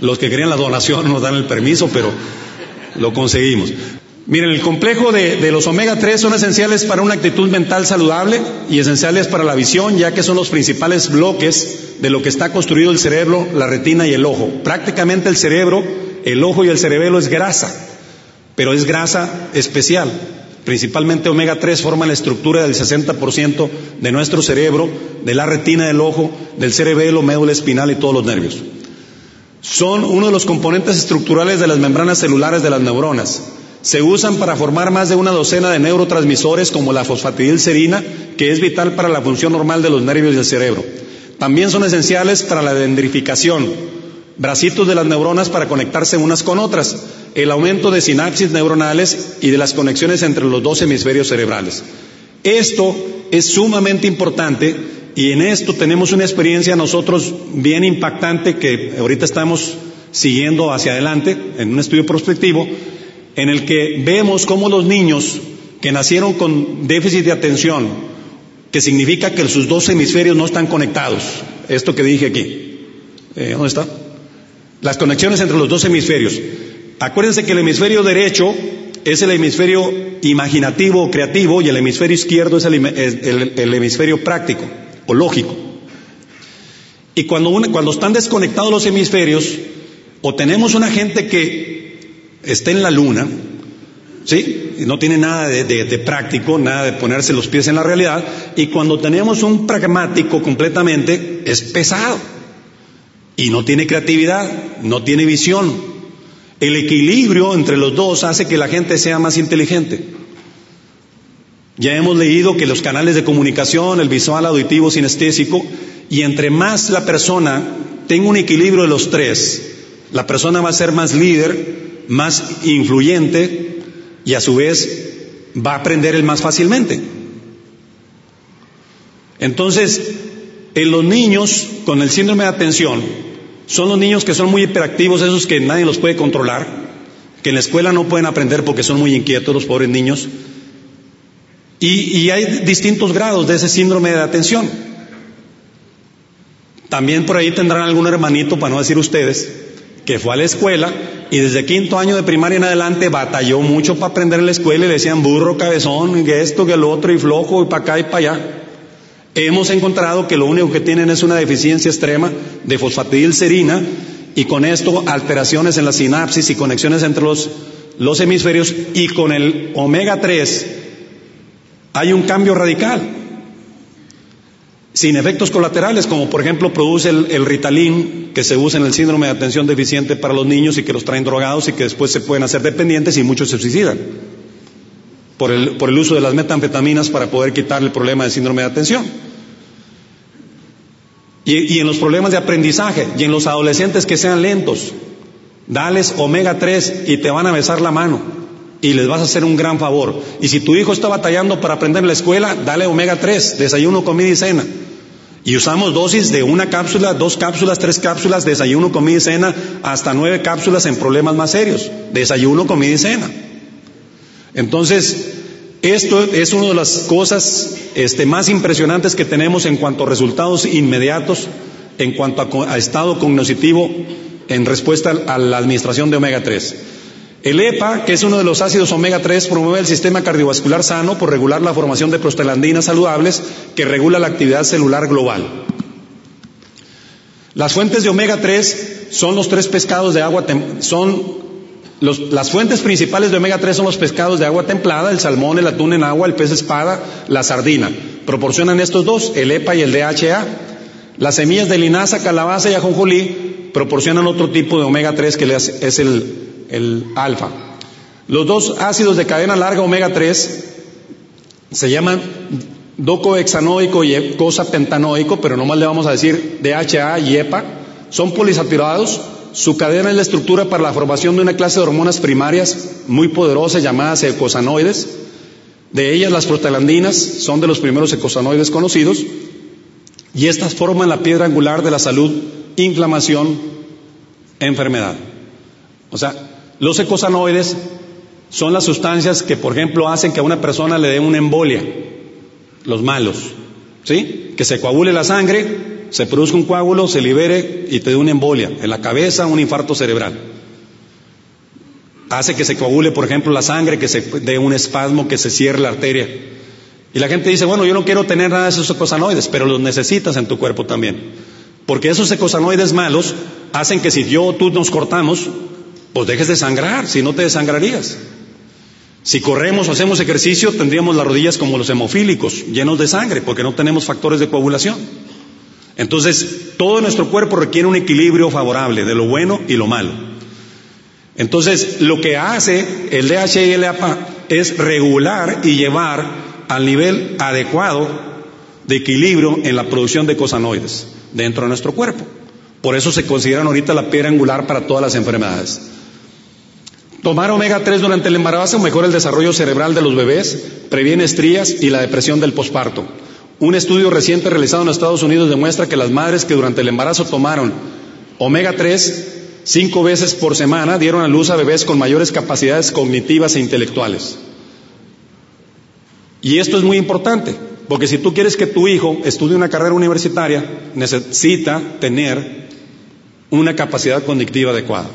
los que querían la donación nos dan el permiso, pero lo conseguimos. Miren, el complejo de, los omega 3 son esenciales para una actitud mental saludable y esenciales para la visión, ya que son los principales bloques de lo que está construido el cerebro, la retina y el ojo. Prácticamente el cerebro, el ojo y el cerebelo es grasa, pero es grasa especial. Principalmente omega 3 forman la estructura del 60% de nuestro cerebro, de la retina del ojo, del cerebelo, médula espinal y todos los nervios. Son uno de los componentes estructurales de las membranas celulares de las neuronas. Se usan para formar más de una docena de neurotransmisores como la fosfatidilcerina, que es vital para la función normal de los nervios del cerebro. También son esenciales para la dendrificación, bracitos de las neuronas para conectarse unas con otras, el aumento de sinapsis neuronales y de las conexiones entre los dos hemisferios cerebrales. Esto es sumamente importante y en esto tenemos una experiencia nosotros bien impactante que ahorita estamos siguiendo hacia adelante en un estudio prospectivo en el que vemos cómo los niños que nacieron con déficit de atención, que significa que sus dos hemisferios no están conectados, esto que dije aquí, eh, ¿dónde está? Las conexiones entre los dos hemisferios. Acuérdense que el hemisferio derecho es el hemisferio imaginativo o creativo y el hemisferio izquierdo es el, hemisferio práctico o lógico. Y cuando, cuando están desconectados los hemisferios, o tenemos una gente que está en la luna, ¿sí? No tiene nada de, práctico, nada de ponerse los pies en la realidad, y cuando tenemos un pragmático completamente, es pesado. Y no tiene creatividad, no tiene visión. El equilibrio entre los dos hace que la gente sea más inteligente. Ya hemos leído que los canales de comunicación, el visual, auditivo, sinestésico, y entre más la persona tenga un equilibrio de los tres, la persona va a ser más líder, más influyente y a su vez va a aprender el más fácilmente. Entonces, en los niños con el síndrome de atención, son los niños que son muy hiperactivos, esos que nadie los puede controlar, que en la escuela no pueden aprender porque son muy inquietos los pobres niños. Y, y hay distintos grados de ese síndrome de atención. También por ahí tendrán algún hermanito, para no decir ustedes, que fue a la escuela y desde quinto año de primaria en adelante batalló mucho para aprender en la escuela y le decían burro, cabezón, que esto, que lo otro, y flojo, y para acá y para allá. Hemos encontrado que lo único que tienen es una deficiencia extrema de fosfatidilcerina y con esto alteraciones en la sinapsis y conexiones entre los, los hemisferios y con el omega 3 hay un cambio radical sin efectos colaterales, como por ejemplo produce el, el, Ritalin que se usa en el síndrome de atención deficiente para los niños y que los traen drogados y que después se pueden hacer dependientes y muchos se suicidan por el, por el uso de las metanfetaminas para poder quitar el problema del síndrome de atención. Y, y en los problemas de aprendizaje y en los adolescentes que sean lentos, dales omega 3 y te van a besar la mano y les vas a hacer un gran favor. Y si tu hijo está batallando para aprender en la escuela, dale omega 3, desayuno, comida y cena. Y usamos dosis de una cápsula, dos cápsulas, tres cápsulas, desayuno, comida y cena, hasta nueve cápsulas en problemas más serios. Desayuno, comida y cena. Entonces, esto es una de las cosas este, más impresionantes que tenemos en cuanto a resultados inmediatos, en cuanto a, a estado cognitivo en respuesta a la administración de omega 3. El EPA, que es uno de los ácidos omega 3, promueve el sistema cardiovascular sano por regular la formación de prostaglandinas saludables que regula la actividad celular global. Las fuentes de omega 3 son los tres pescados de agua, son las fuentes principales de omega 3 son los pescados de agua templada, el salmón, el atún en agua, el pez espada, la sardina. Proporcionan estos dos, el EPA y el DHA. Las semillas de linaza, calabaza y ajonjolí proporcionan otro tipo de omega 3 que es el el alfa. Los dos ácidos de cadena larga omega 3 se llaman docohexanoico y pentanoico, pero nomás le vamos a decir DHA y EPA. Son polisaturados. Su cadena es la estructura para la formación de una clase de hormonas primarias muy poderosas llamadas ecosanoides. De ellas las prostaglandinas son de los primeros ecosanoides conocidos y estas forman la piedra angular de la salud, inflamación, enfermedad. O sea, los ecosanoides son las sustancias que, por ejemplo, hacen que a una persona le dé una embolia, los malos, ¿sí? Que se coagule la sangre, se produzca un coágulo, se libere y te dé una embolia en la cabeza, un infarto cerebral. Hace que se coagule, por ejemplo, la sangre, que se dé un espasmo, que se cierre la arteria. Y la gente dice, bueno, yo no quiero tener nada de esos ecosanoides, pero los necesitas en tu cuerpo también. Porque esos ecosanoides malos hacen que si yo o tú nos cortamos, pues dejes de sangrar, si no te desangrarías. Si corremos o hacemos ejercicio, tendríamos las rodillas como los hemofílicos, llenos de sangre, porque no tenemos factores de coagulación. Entonces, todo nuestro cuerpo requiere un equilibrio favorable de lo bueno y lo malo. Entonces, lo que hace el DHA y el EPA es regular y llevar al nivel adecuado de equilibrio en la producción de cosanoides dentro de nuestro cuerpo. Por eso se consideran ahorita la piedra angular para todas las enfermedades. Tomar omega 3 durante el embarazo mejora el desarrollo cerebral de los bebés, previene estrías y la depresión del posparto. Un estudio reciente realizado en Estados Unidos demuestra que las madres que durante el embarazo tomaron omega 3 cinco veces por semana dieron a luz a bebés con mayores capacidades cognitivas e intelectuales. Y esto es muy importante, porque si tú quieres que tu hijo estudie una carrera universitaria, necesita tener una capacidad cognitiva adecuada.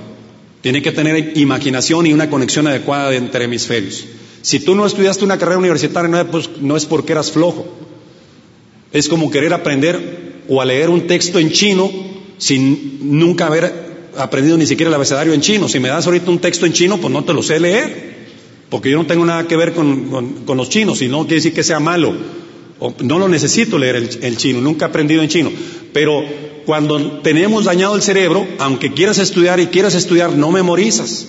Tiene que tener imaginación y una conexión adecuada entre hemisferios. Si tú no estudiaste una carrera universitaria, no es, pues, no es porque eras flojo. Es como querer aprender o a leer un texto en chino sin nunca haber aprendido ni siquiera el abecedario en chino. Si me das ahorita un texto en chino, pues no te lo sé leer. Porque yo no tengo nada que ver con, los chinos y no quiere decir que sea malo. No lo necesito leer el, el chino, nunca he aprendido en chino. Pero cuando tenemos dañado el cerebro, aunque quieras estudiar y quieras estudiar, no memorizas.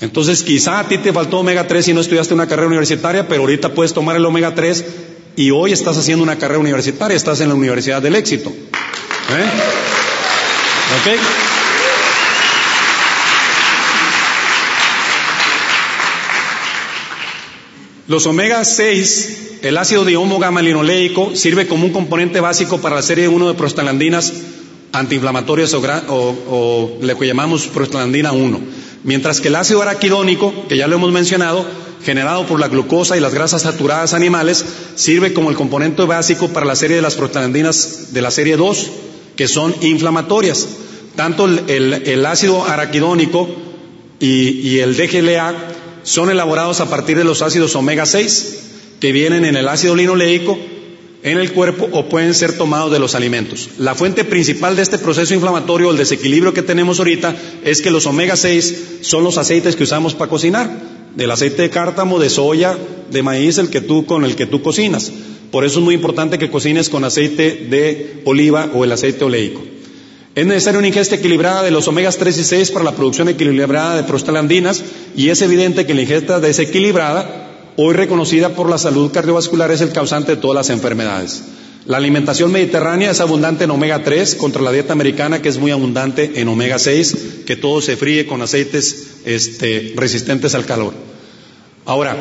Entonces quizá a ti te faltó omega 3 y no estudiaste una carrera universitaria, pero ahorita puedes tomar el omega 3 y hoy estás haciendo una carrera universitaria, estás en la Universidad del Éxito. ¿Eh? ¿Ok? Los omega 6 el ácido gamma linoleico sirve como un componente básico para la serie 1 de prostaglandinas antiinflamatorias o, o, lo que llamamos prostaglandina 1. Mientras que el ácido araquidónico, que ya lo hemos mencionado, generado por la glucosa y las grasas saturadas animales, sirve como el componente básico para la serie de las prostaglandinas de la serie 2, que son inflamatorias. Tanto el, ácido araquidónico y, y el DGLA son elaborados a partir de los ácidos omega 6, que vienen en el ácido linoleico en el cuerpo o pueden ser tomados de los alimentos. La fuente principal de este proceso inflamatorio, el desequilibrio que tenemos ahorita, es que los omega 6 son los aceites que usamos para cocinar, del aceite de cártamo, de soya, de maíz, el que tú con el que tú cocinas. Por eso es muy importante que cocines con aceite de oliva o el aceite oleico. Es necesaria una ingesta equilibrada de los omegas 3 y 6 para la producción equilibrada de prostaglandinas y es evidente que la ingesta desequilibrada hoy reconocida por la salud cardiovascular, es el causante de todas las enfermedades. La alimentación mediterránea es abundante en omega 3 contra la dieta americana que es muy abundante en omega 6, que todo se fríe con aceites este, resistentes al calor. Ahora,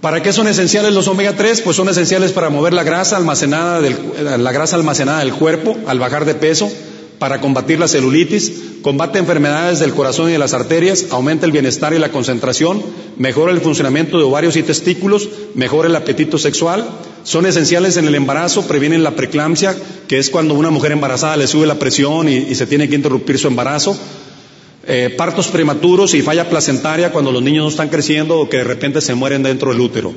¿para qué son esenciales los omega 3? Pues son esenciales para mover la grasa almacenada del, la grasa almacenada del cuerpo al bajar de peso, para combatir la celulitis, combate enfermedades del corazón y de las arterias, aumenta el bienestar y la concentración, mejora el funcionamiento de ovarios y testículos, mejora el apetito sexual, son esenciales en el embarazo, previenen la preeclampsia, que es cuando una mujer embarazada le sube la presión y, se tiene que interrumpir su embarazo, eh, partos prematuros y falla placentaria cuando los niños no están creciendo o que de repente se mueren dentro del útero.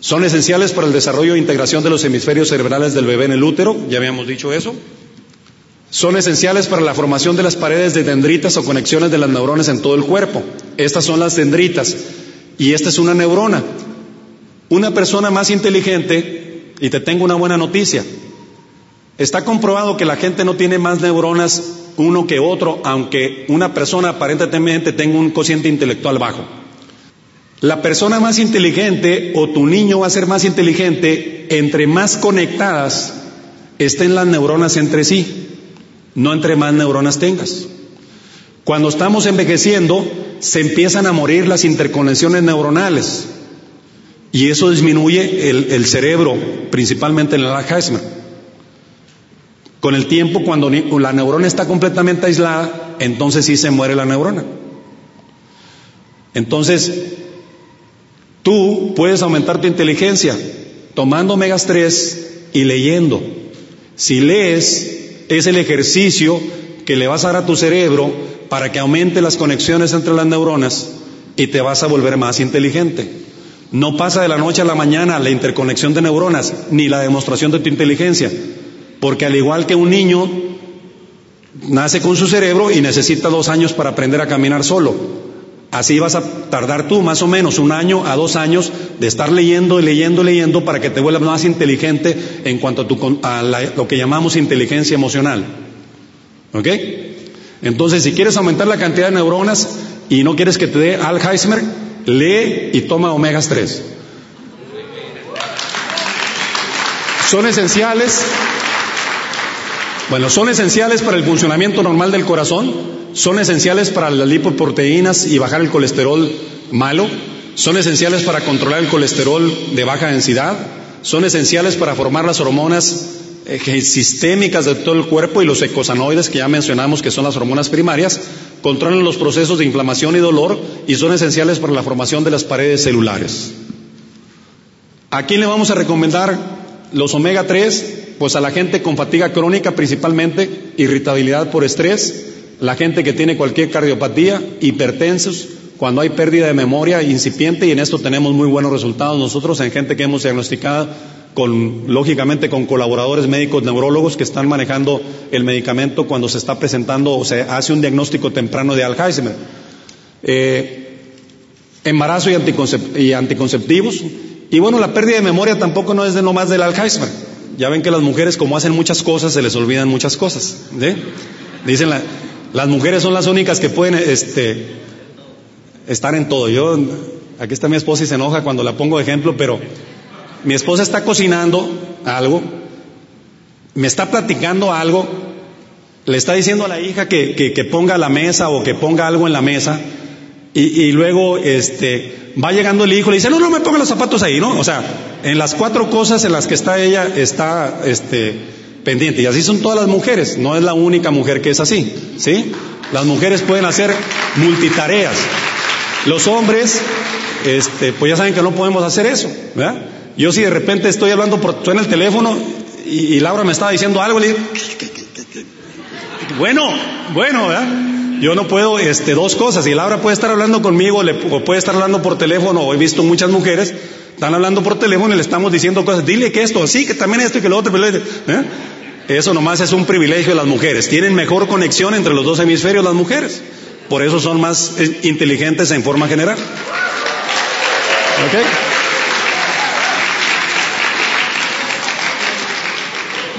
Son esenciales para el desarrollo e integración de los hemisferios cerebrales del bebé en el útero, ya habíamos dicho eso. Son esenciales para la formación de las paredes de dendritas o conexiones de las neuronas en todo el cuerpo. Estas son las dendritas y esta es una neurona. Una persona más inteligente, y te tengo una buena noticia, está comprobado que la gente no tiene más neuronas uno que otro, aunque una persona aparentemente tenga un cociente intelectual bajo. La persona más inteligente o tu niño va a ser más inteligente entre más conectadas estén las neuronas entre sí no entre más neuronas tengas. Cuando estamos envejeciendo, se empiezan a morir las interconexiones neuronales y eso disminuye el, cerebro, principalmente en el Alzheimer. Con el tiempo, cuando la neurona está completamente aislada, entonces sí se muere la neurona. Entonces, tú puedes aumentar tu inteligencia tomando omegas 3 y leyendo. Si lees, es el ejercicio que le vas a dar a tu cerebro para que aumente las conexiones entre las neuronas y te vas a volver más inteligente. No pasa de la noche a la mañana la interconexión de neuronas ni la demostración de tu inteligencia, porque al igual que un niño nace con su cerebro y necesita dos años para aprender a caminar solo, así vas a tardar tú más o menos un año a dos años de estar leyendo y leyendo y leyendo para que te vuelvas más inteligente en cuanto a, tu, a lo que llamamos inteligencia emocional. ¿Ok? Entonces, si quieres aumentar la cantidad de neuronas y no quieres que te dé Alzheimer, lee y toma omegas 3. Son esenciales Bueno, son esenciales para el funcionamiento normal del corazón, son esenciales para las lipoproteínas y bajar el colesterol malo, son esenciales para controlar el colesterol de baja densidad, son esenciales para formar las hormonas eh, sistémicas de todo el cuerpo y los ecosanoides que ya mencionamos que son las hormonas primarias, controlan los procesos de inflamación y dolor y son esenciales para la formación de las paredes celulares. ¿A quién le vamos a recomendar los omega 3? Pues a la gente con fatiga crónica principalmente, irritabilidad por estrés, la gente que tiene cualquier cardiopatía, hipertensos, cuando hay pérdida de memoria incipiente y en esto tenemos muy buenos resultados nosotros en gente que hemos diagnosticado con, lógicamente, con colaboradores médicos neurólogos que están manejando el medicamento cuando se está presentando o se hace un diagnóstico temprano de Alzheimer. Eh, embarazo y, y, anticonceptivos. Y bueno, la pérdida de memoria tampoco no es de nomás del Alzheimer. Ya ven que las mujeres, como hacen muchas cosas, se les olvidan muchas cosas. Dicen, las mujeres son las únicas que pueden este, estar en todo. Yo, aquí está mi esposa y se enoja cuando la pongo de ejemplo, pero mi esposa está cocinando algo, me está platicando algo, le está diciendo a la hija que, ponga la mesa o que ponga algo en la mesa, y, y, luego este, va llegando el hijo y le dice, no, no me ponga los zapatos ahí, ¿no? O sea, en las cuatro cosas en las que está ella está este, pendiente. Y así son todas las mujeres, no es la única mujer que es así, ¿sí? Las mujeres pueden hacer multitareas. Los hombres, este, pues ya saben que no podemos hacer eso, ¿verdad? Yo si de repente estoy hablando por en el teléfono y, Laura me estaba diciendo algo, le digo, bueno, bueno, ¿verdad? Yo no puedo, este, dos cosas. Y Laura puede estar hablando conmigo o puede estar hablando por teléfono, o he visto muchas mujeres, están hablando por teléfono y le estamos diciendo cosas, dile que esto, sí, que también esto y que lo otro. ¿eh? Eso nomás es un privilegio de las mujeres. Tienen mejor conexión entre los dos hemisferios las mujeres. Por eso son más eh, inteligentes en forma general. ¿Ok?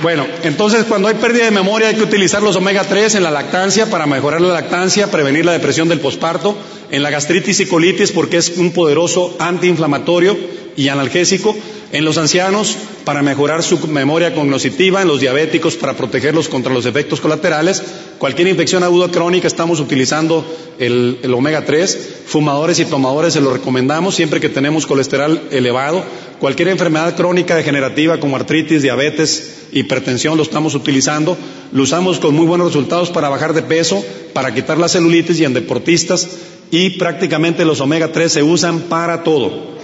Bueno, entonces cuando hay pérdida de memoria hay que utilizar los omega 3 en la lactancia para mejorar la lactancia, prevenir la depresión del posparto, en la gastritis y colitis porque es un poderoso antiinflamatorio y analgésico, en los ancianos para mejorar su memoria cognitiva, en los diabéticos para protegerlos contra los efectos colaterales, cualquier infección aguda crónica estamos utilizando el, el omega 3, fumadores y tomadores se lo recomendamos siempre que tenemos colesterol elevado, cualquier enfermedad crónica degenerativa como artritis, diabetes, hipertensión lo estamos utilizando, lo usamos con muy buenos resultados para bajar de peso, para quitar la celulitis y en deportistas. Y prácticamente los omega 3 se usan para todo.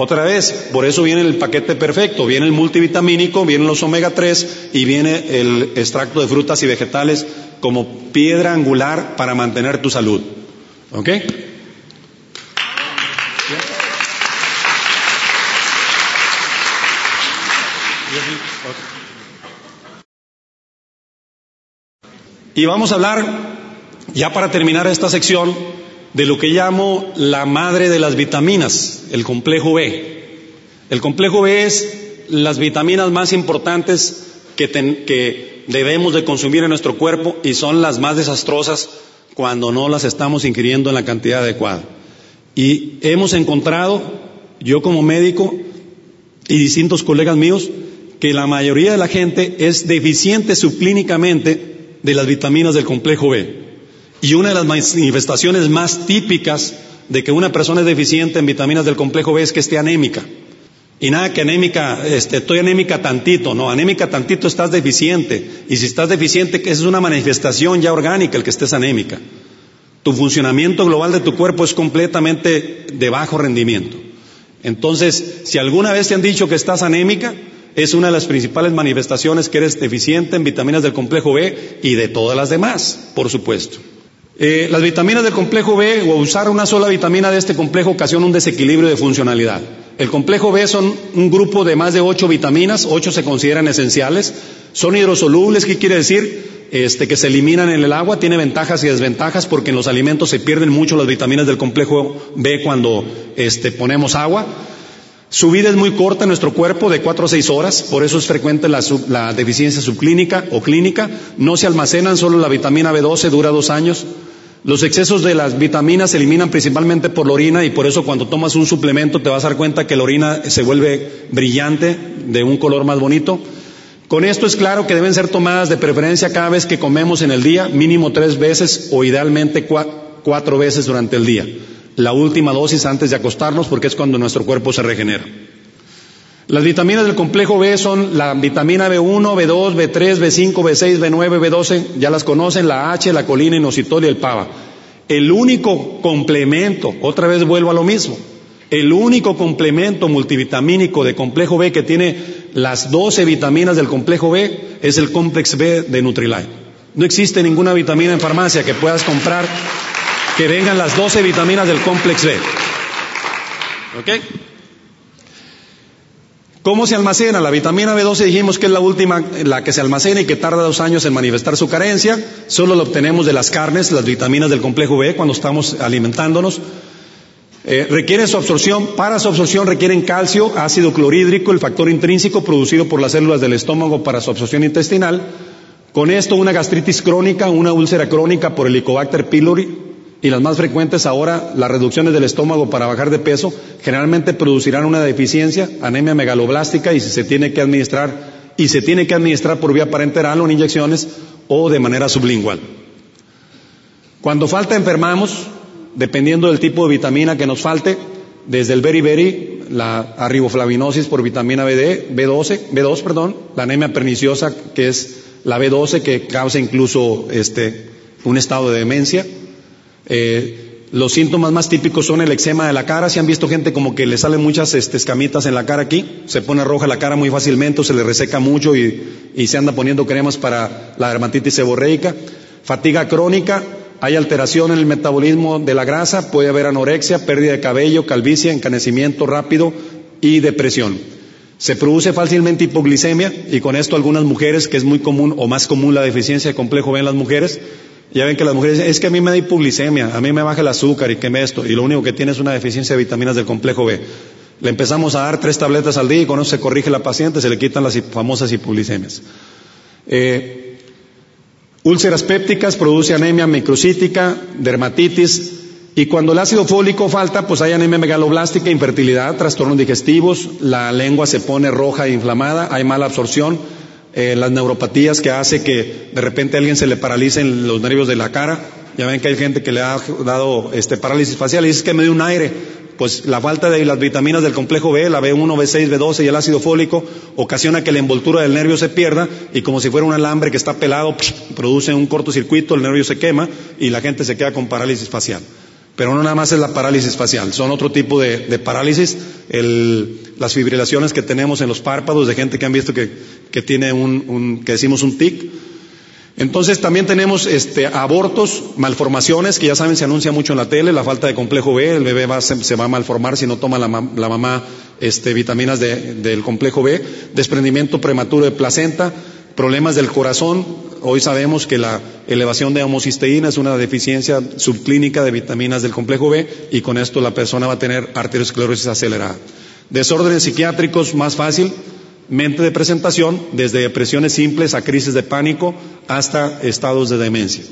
Otra vez, por eso viene el paquete perfecto, viene el multivitamínico, vienen los omega 3 y viene el extracto de frutas y vegetales como piedra angular para mantener tu salud. ¿Ok? Y vamos a hablar, ya para terminar esta sección, de lo que llamo la madre de las vitaminas, el complejo B. El complejo B es las vitaminas más importantes que, que, debemos de consumir en nuestro cuerpo y son las más desastrosas cuando no las estamos ingiriendo en la cantidad adecuada. Y hemos encontrado, yo como médico y distintos colegas míos, que la mayoría de la gente es deficiente subclínicamente de las vitaminas del complejo B. Y una de las manifestaciones más típicas de que una persona es deficiente en vitaminas del complejo B es que esté anémica. Y nada que anémica, este, estoy anémica tantito, no, anémica tantito estás deficiente. Y si estás deficiente, esa es una manifestación ya orgánica el que estés anémica. Tu funcionamiento global de tu cuerpo es completamente de bajo rendimiento. Entonces, si alguna vez te han dicho que estás anémica, es una de las principales manifestaciones que eres deficiente en vitaminas del complejo B y de todas las demás, por supuesto. Eh, las vitaminas del complejo B o usar una sola vitamina de este complejo ocasiona un desequilibrio de funcionalidad. El complejo B son un grupo de más de ocho vitaminas, ocho se consideran esenciales, son hidrosolubles, ¿qué quiere decir? Este, que se eliminan en el agua, tiene ventajas y desventajas porque en los alimentos se pierden mucho las vitaminas del complejo B cuando este, ponemos agua. Su vida es muy corta en nuestro cuerpo, de cuatro a seis horas, por eso es frecuente la, la deficiencia subclínica o clínica. No se almacenan, solo la vitamina B12 dura dos años. Los excesos de las vitaminas se eliminan principalmente por la orina y por eso cuando tomas un suplemento te vas a dar cuenta que la orina se vuelve brillante, de un color más bonito. Con esto es claro que deben ser tomadas de preferencia cada vez que comemos en el día, mínimo tres veces o idealmente cuatro veces durante el día. La última dosis antes de acostarnos porque es cuando nuestro cuerpo se regenera. Las vitaminas del complejo B son la vitamina B1, B2, B3, B5, B6, B9, B12, ya las conocen, la H, la colina, inositol y el PAVA. El único complemento, otra vez vuelvo a lo mismo, el único complemento multivitamínico de complejo B que tiene las 12 vitaminas del complejo B es el complex B de Nutrilite. No existe ninguna vitamina en farmacia que puedas comprar que vengan las 12 vitaminas del complex B. ¿Ok? ¿Cómo se almacena? La vitamina B12 dijimos que es la última, la que se almacena y que tarda dos años en manifestar su carencia. Solo la obtenemos de las carnes, las vitaminas del complejo B, cuando estamos alimentándonos. Eh, requieren su absorción, para su absorción requieren calcio, ácido clorhídrico, el factor intrínseco producido por las células del estómago para su absorción intestinal. Con esto una gastritis crónica, una úlcera crónica por Helicobacter pylori y las más frecuentes ahora, las reducciones del estómago para bajar de peso, generalmente producirán una deficiencia, anemia megaloblástica y si se tiene que administrar y se tiene que administrar por vía parenteral o en inyecciones o de manera sublingual. Cuando falta enfermamos, dependiendo del tipo de vitamina que nos falte, desde el beriberi, la arriboflavinosis por vitamina BD, B12, B2, perdón, la anemia perniciosa, que es la B12 que causa incluso este, un estado de demencia. Eh, los síntomas más típicos son el eczema de la cara. Si han visto gente como que le salen muchas este, escamitas en la cara aquí, se pone roja la cara muy fácilmente, se le reseca mucho y, y se anda poniendo cremas para la dermatitis seborreica. Fatiga crónica, hay alteración en el metabolismo de la grasa, puede haber anorexia, pérdida de cabello, calvicie, encanecimiento rápido y depresión. Se produce fácilmente hipoglicemia y con esto algunas mujeres, que es muy común o más común la deficiencia de complejo B en las mujeres, ya ven que las mujeres dicen, es que a mí me da hipoglicemia, a mí me baja el azúcar y que me esto, y lo único que tiene es una deficiencia de vitaminas del complejo B. Le empezamos a dar tres tabletas al día y con eso se corrige la paciente, se le quitan las famosas hipoglicemias. Eh, Úlceras pépticas produce anemia microcítica, dermatitis, y cuando el ácido fólico falta, pues hay anemia megaloblástica, infertilidad, trastornos digestivos, la lengua se pone roja e inflamada, hay mala absorción, eh, las neuropatías que hace que de repente a alguien se le paralicen los nervios de la cara. Ya ven que hay gente que le ha dado este parálisis facial y dice que me dio un aire pues la falta de las vitaminas del complejo B, la B1, B6, B12 y el ácido fólico ocasiona que la envoltura del nervio se pierda y como si fuera un alambre que está pelado, produce un cortocircuito, el nervio se quema y la gente se queda con parálisis facial. Pero no nada más es la parálisis facial, son otro tipo de, parálisis, las fibrilaciones que tenemos en los párpados de gente que han visto que, tiene un, que decimos un tic, entonces también tenemos este, abortos, malformaciones, que ya saben se anuncia mucho en la tele, la falta de complejo B, el bebé va, se, va a malformar si no toma la, mamá este, vitaminas del complejo B, desprendimiento prematuro de placenta, problemas del corazón, hoy sabemos que la elevación de homocisteína es una deficiencia subclínica de vitaminas del complejo B y con esto la persona va a tener arteriosclerosis acelerada. Desórdenes psiquiátricos, más fácil, mente de presentación, desde depresiones simples a crisis de pánico hasta estados de demencia.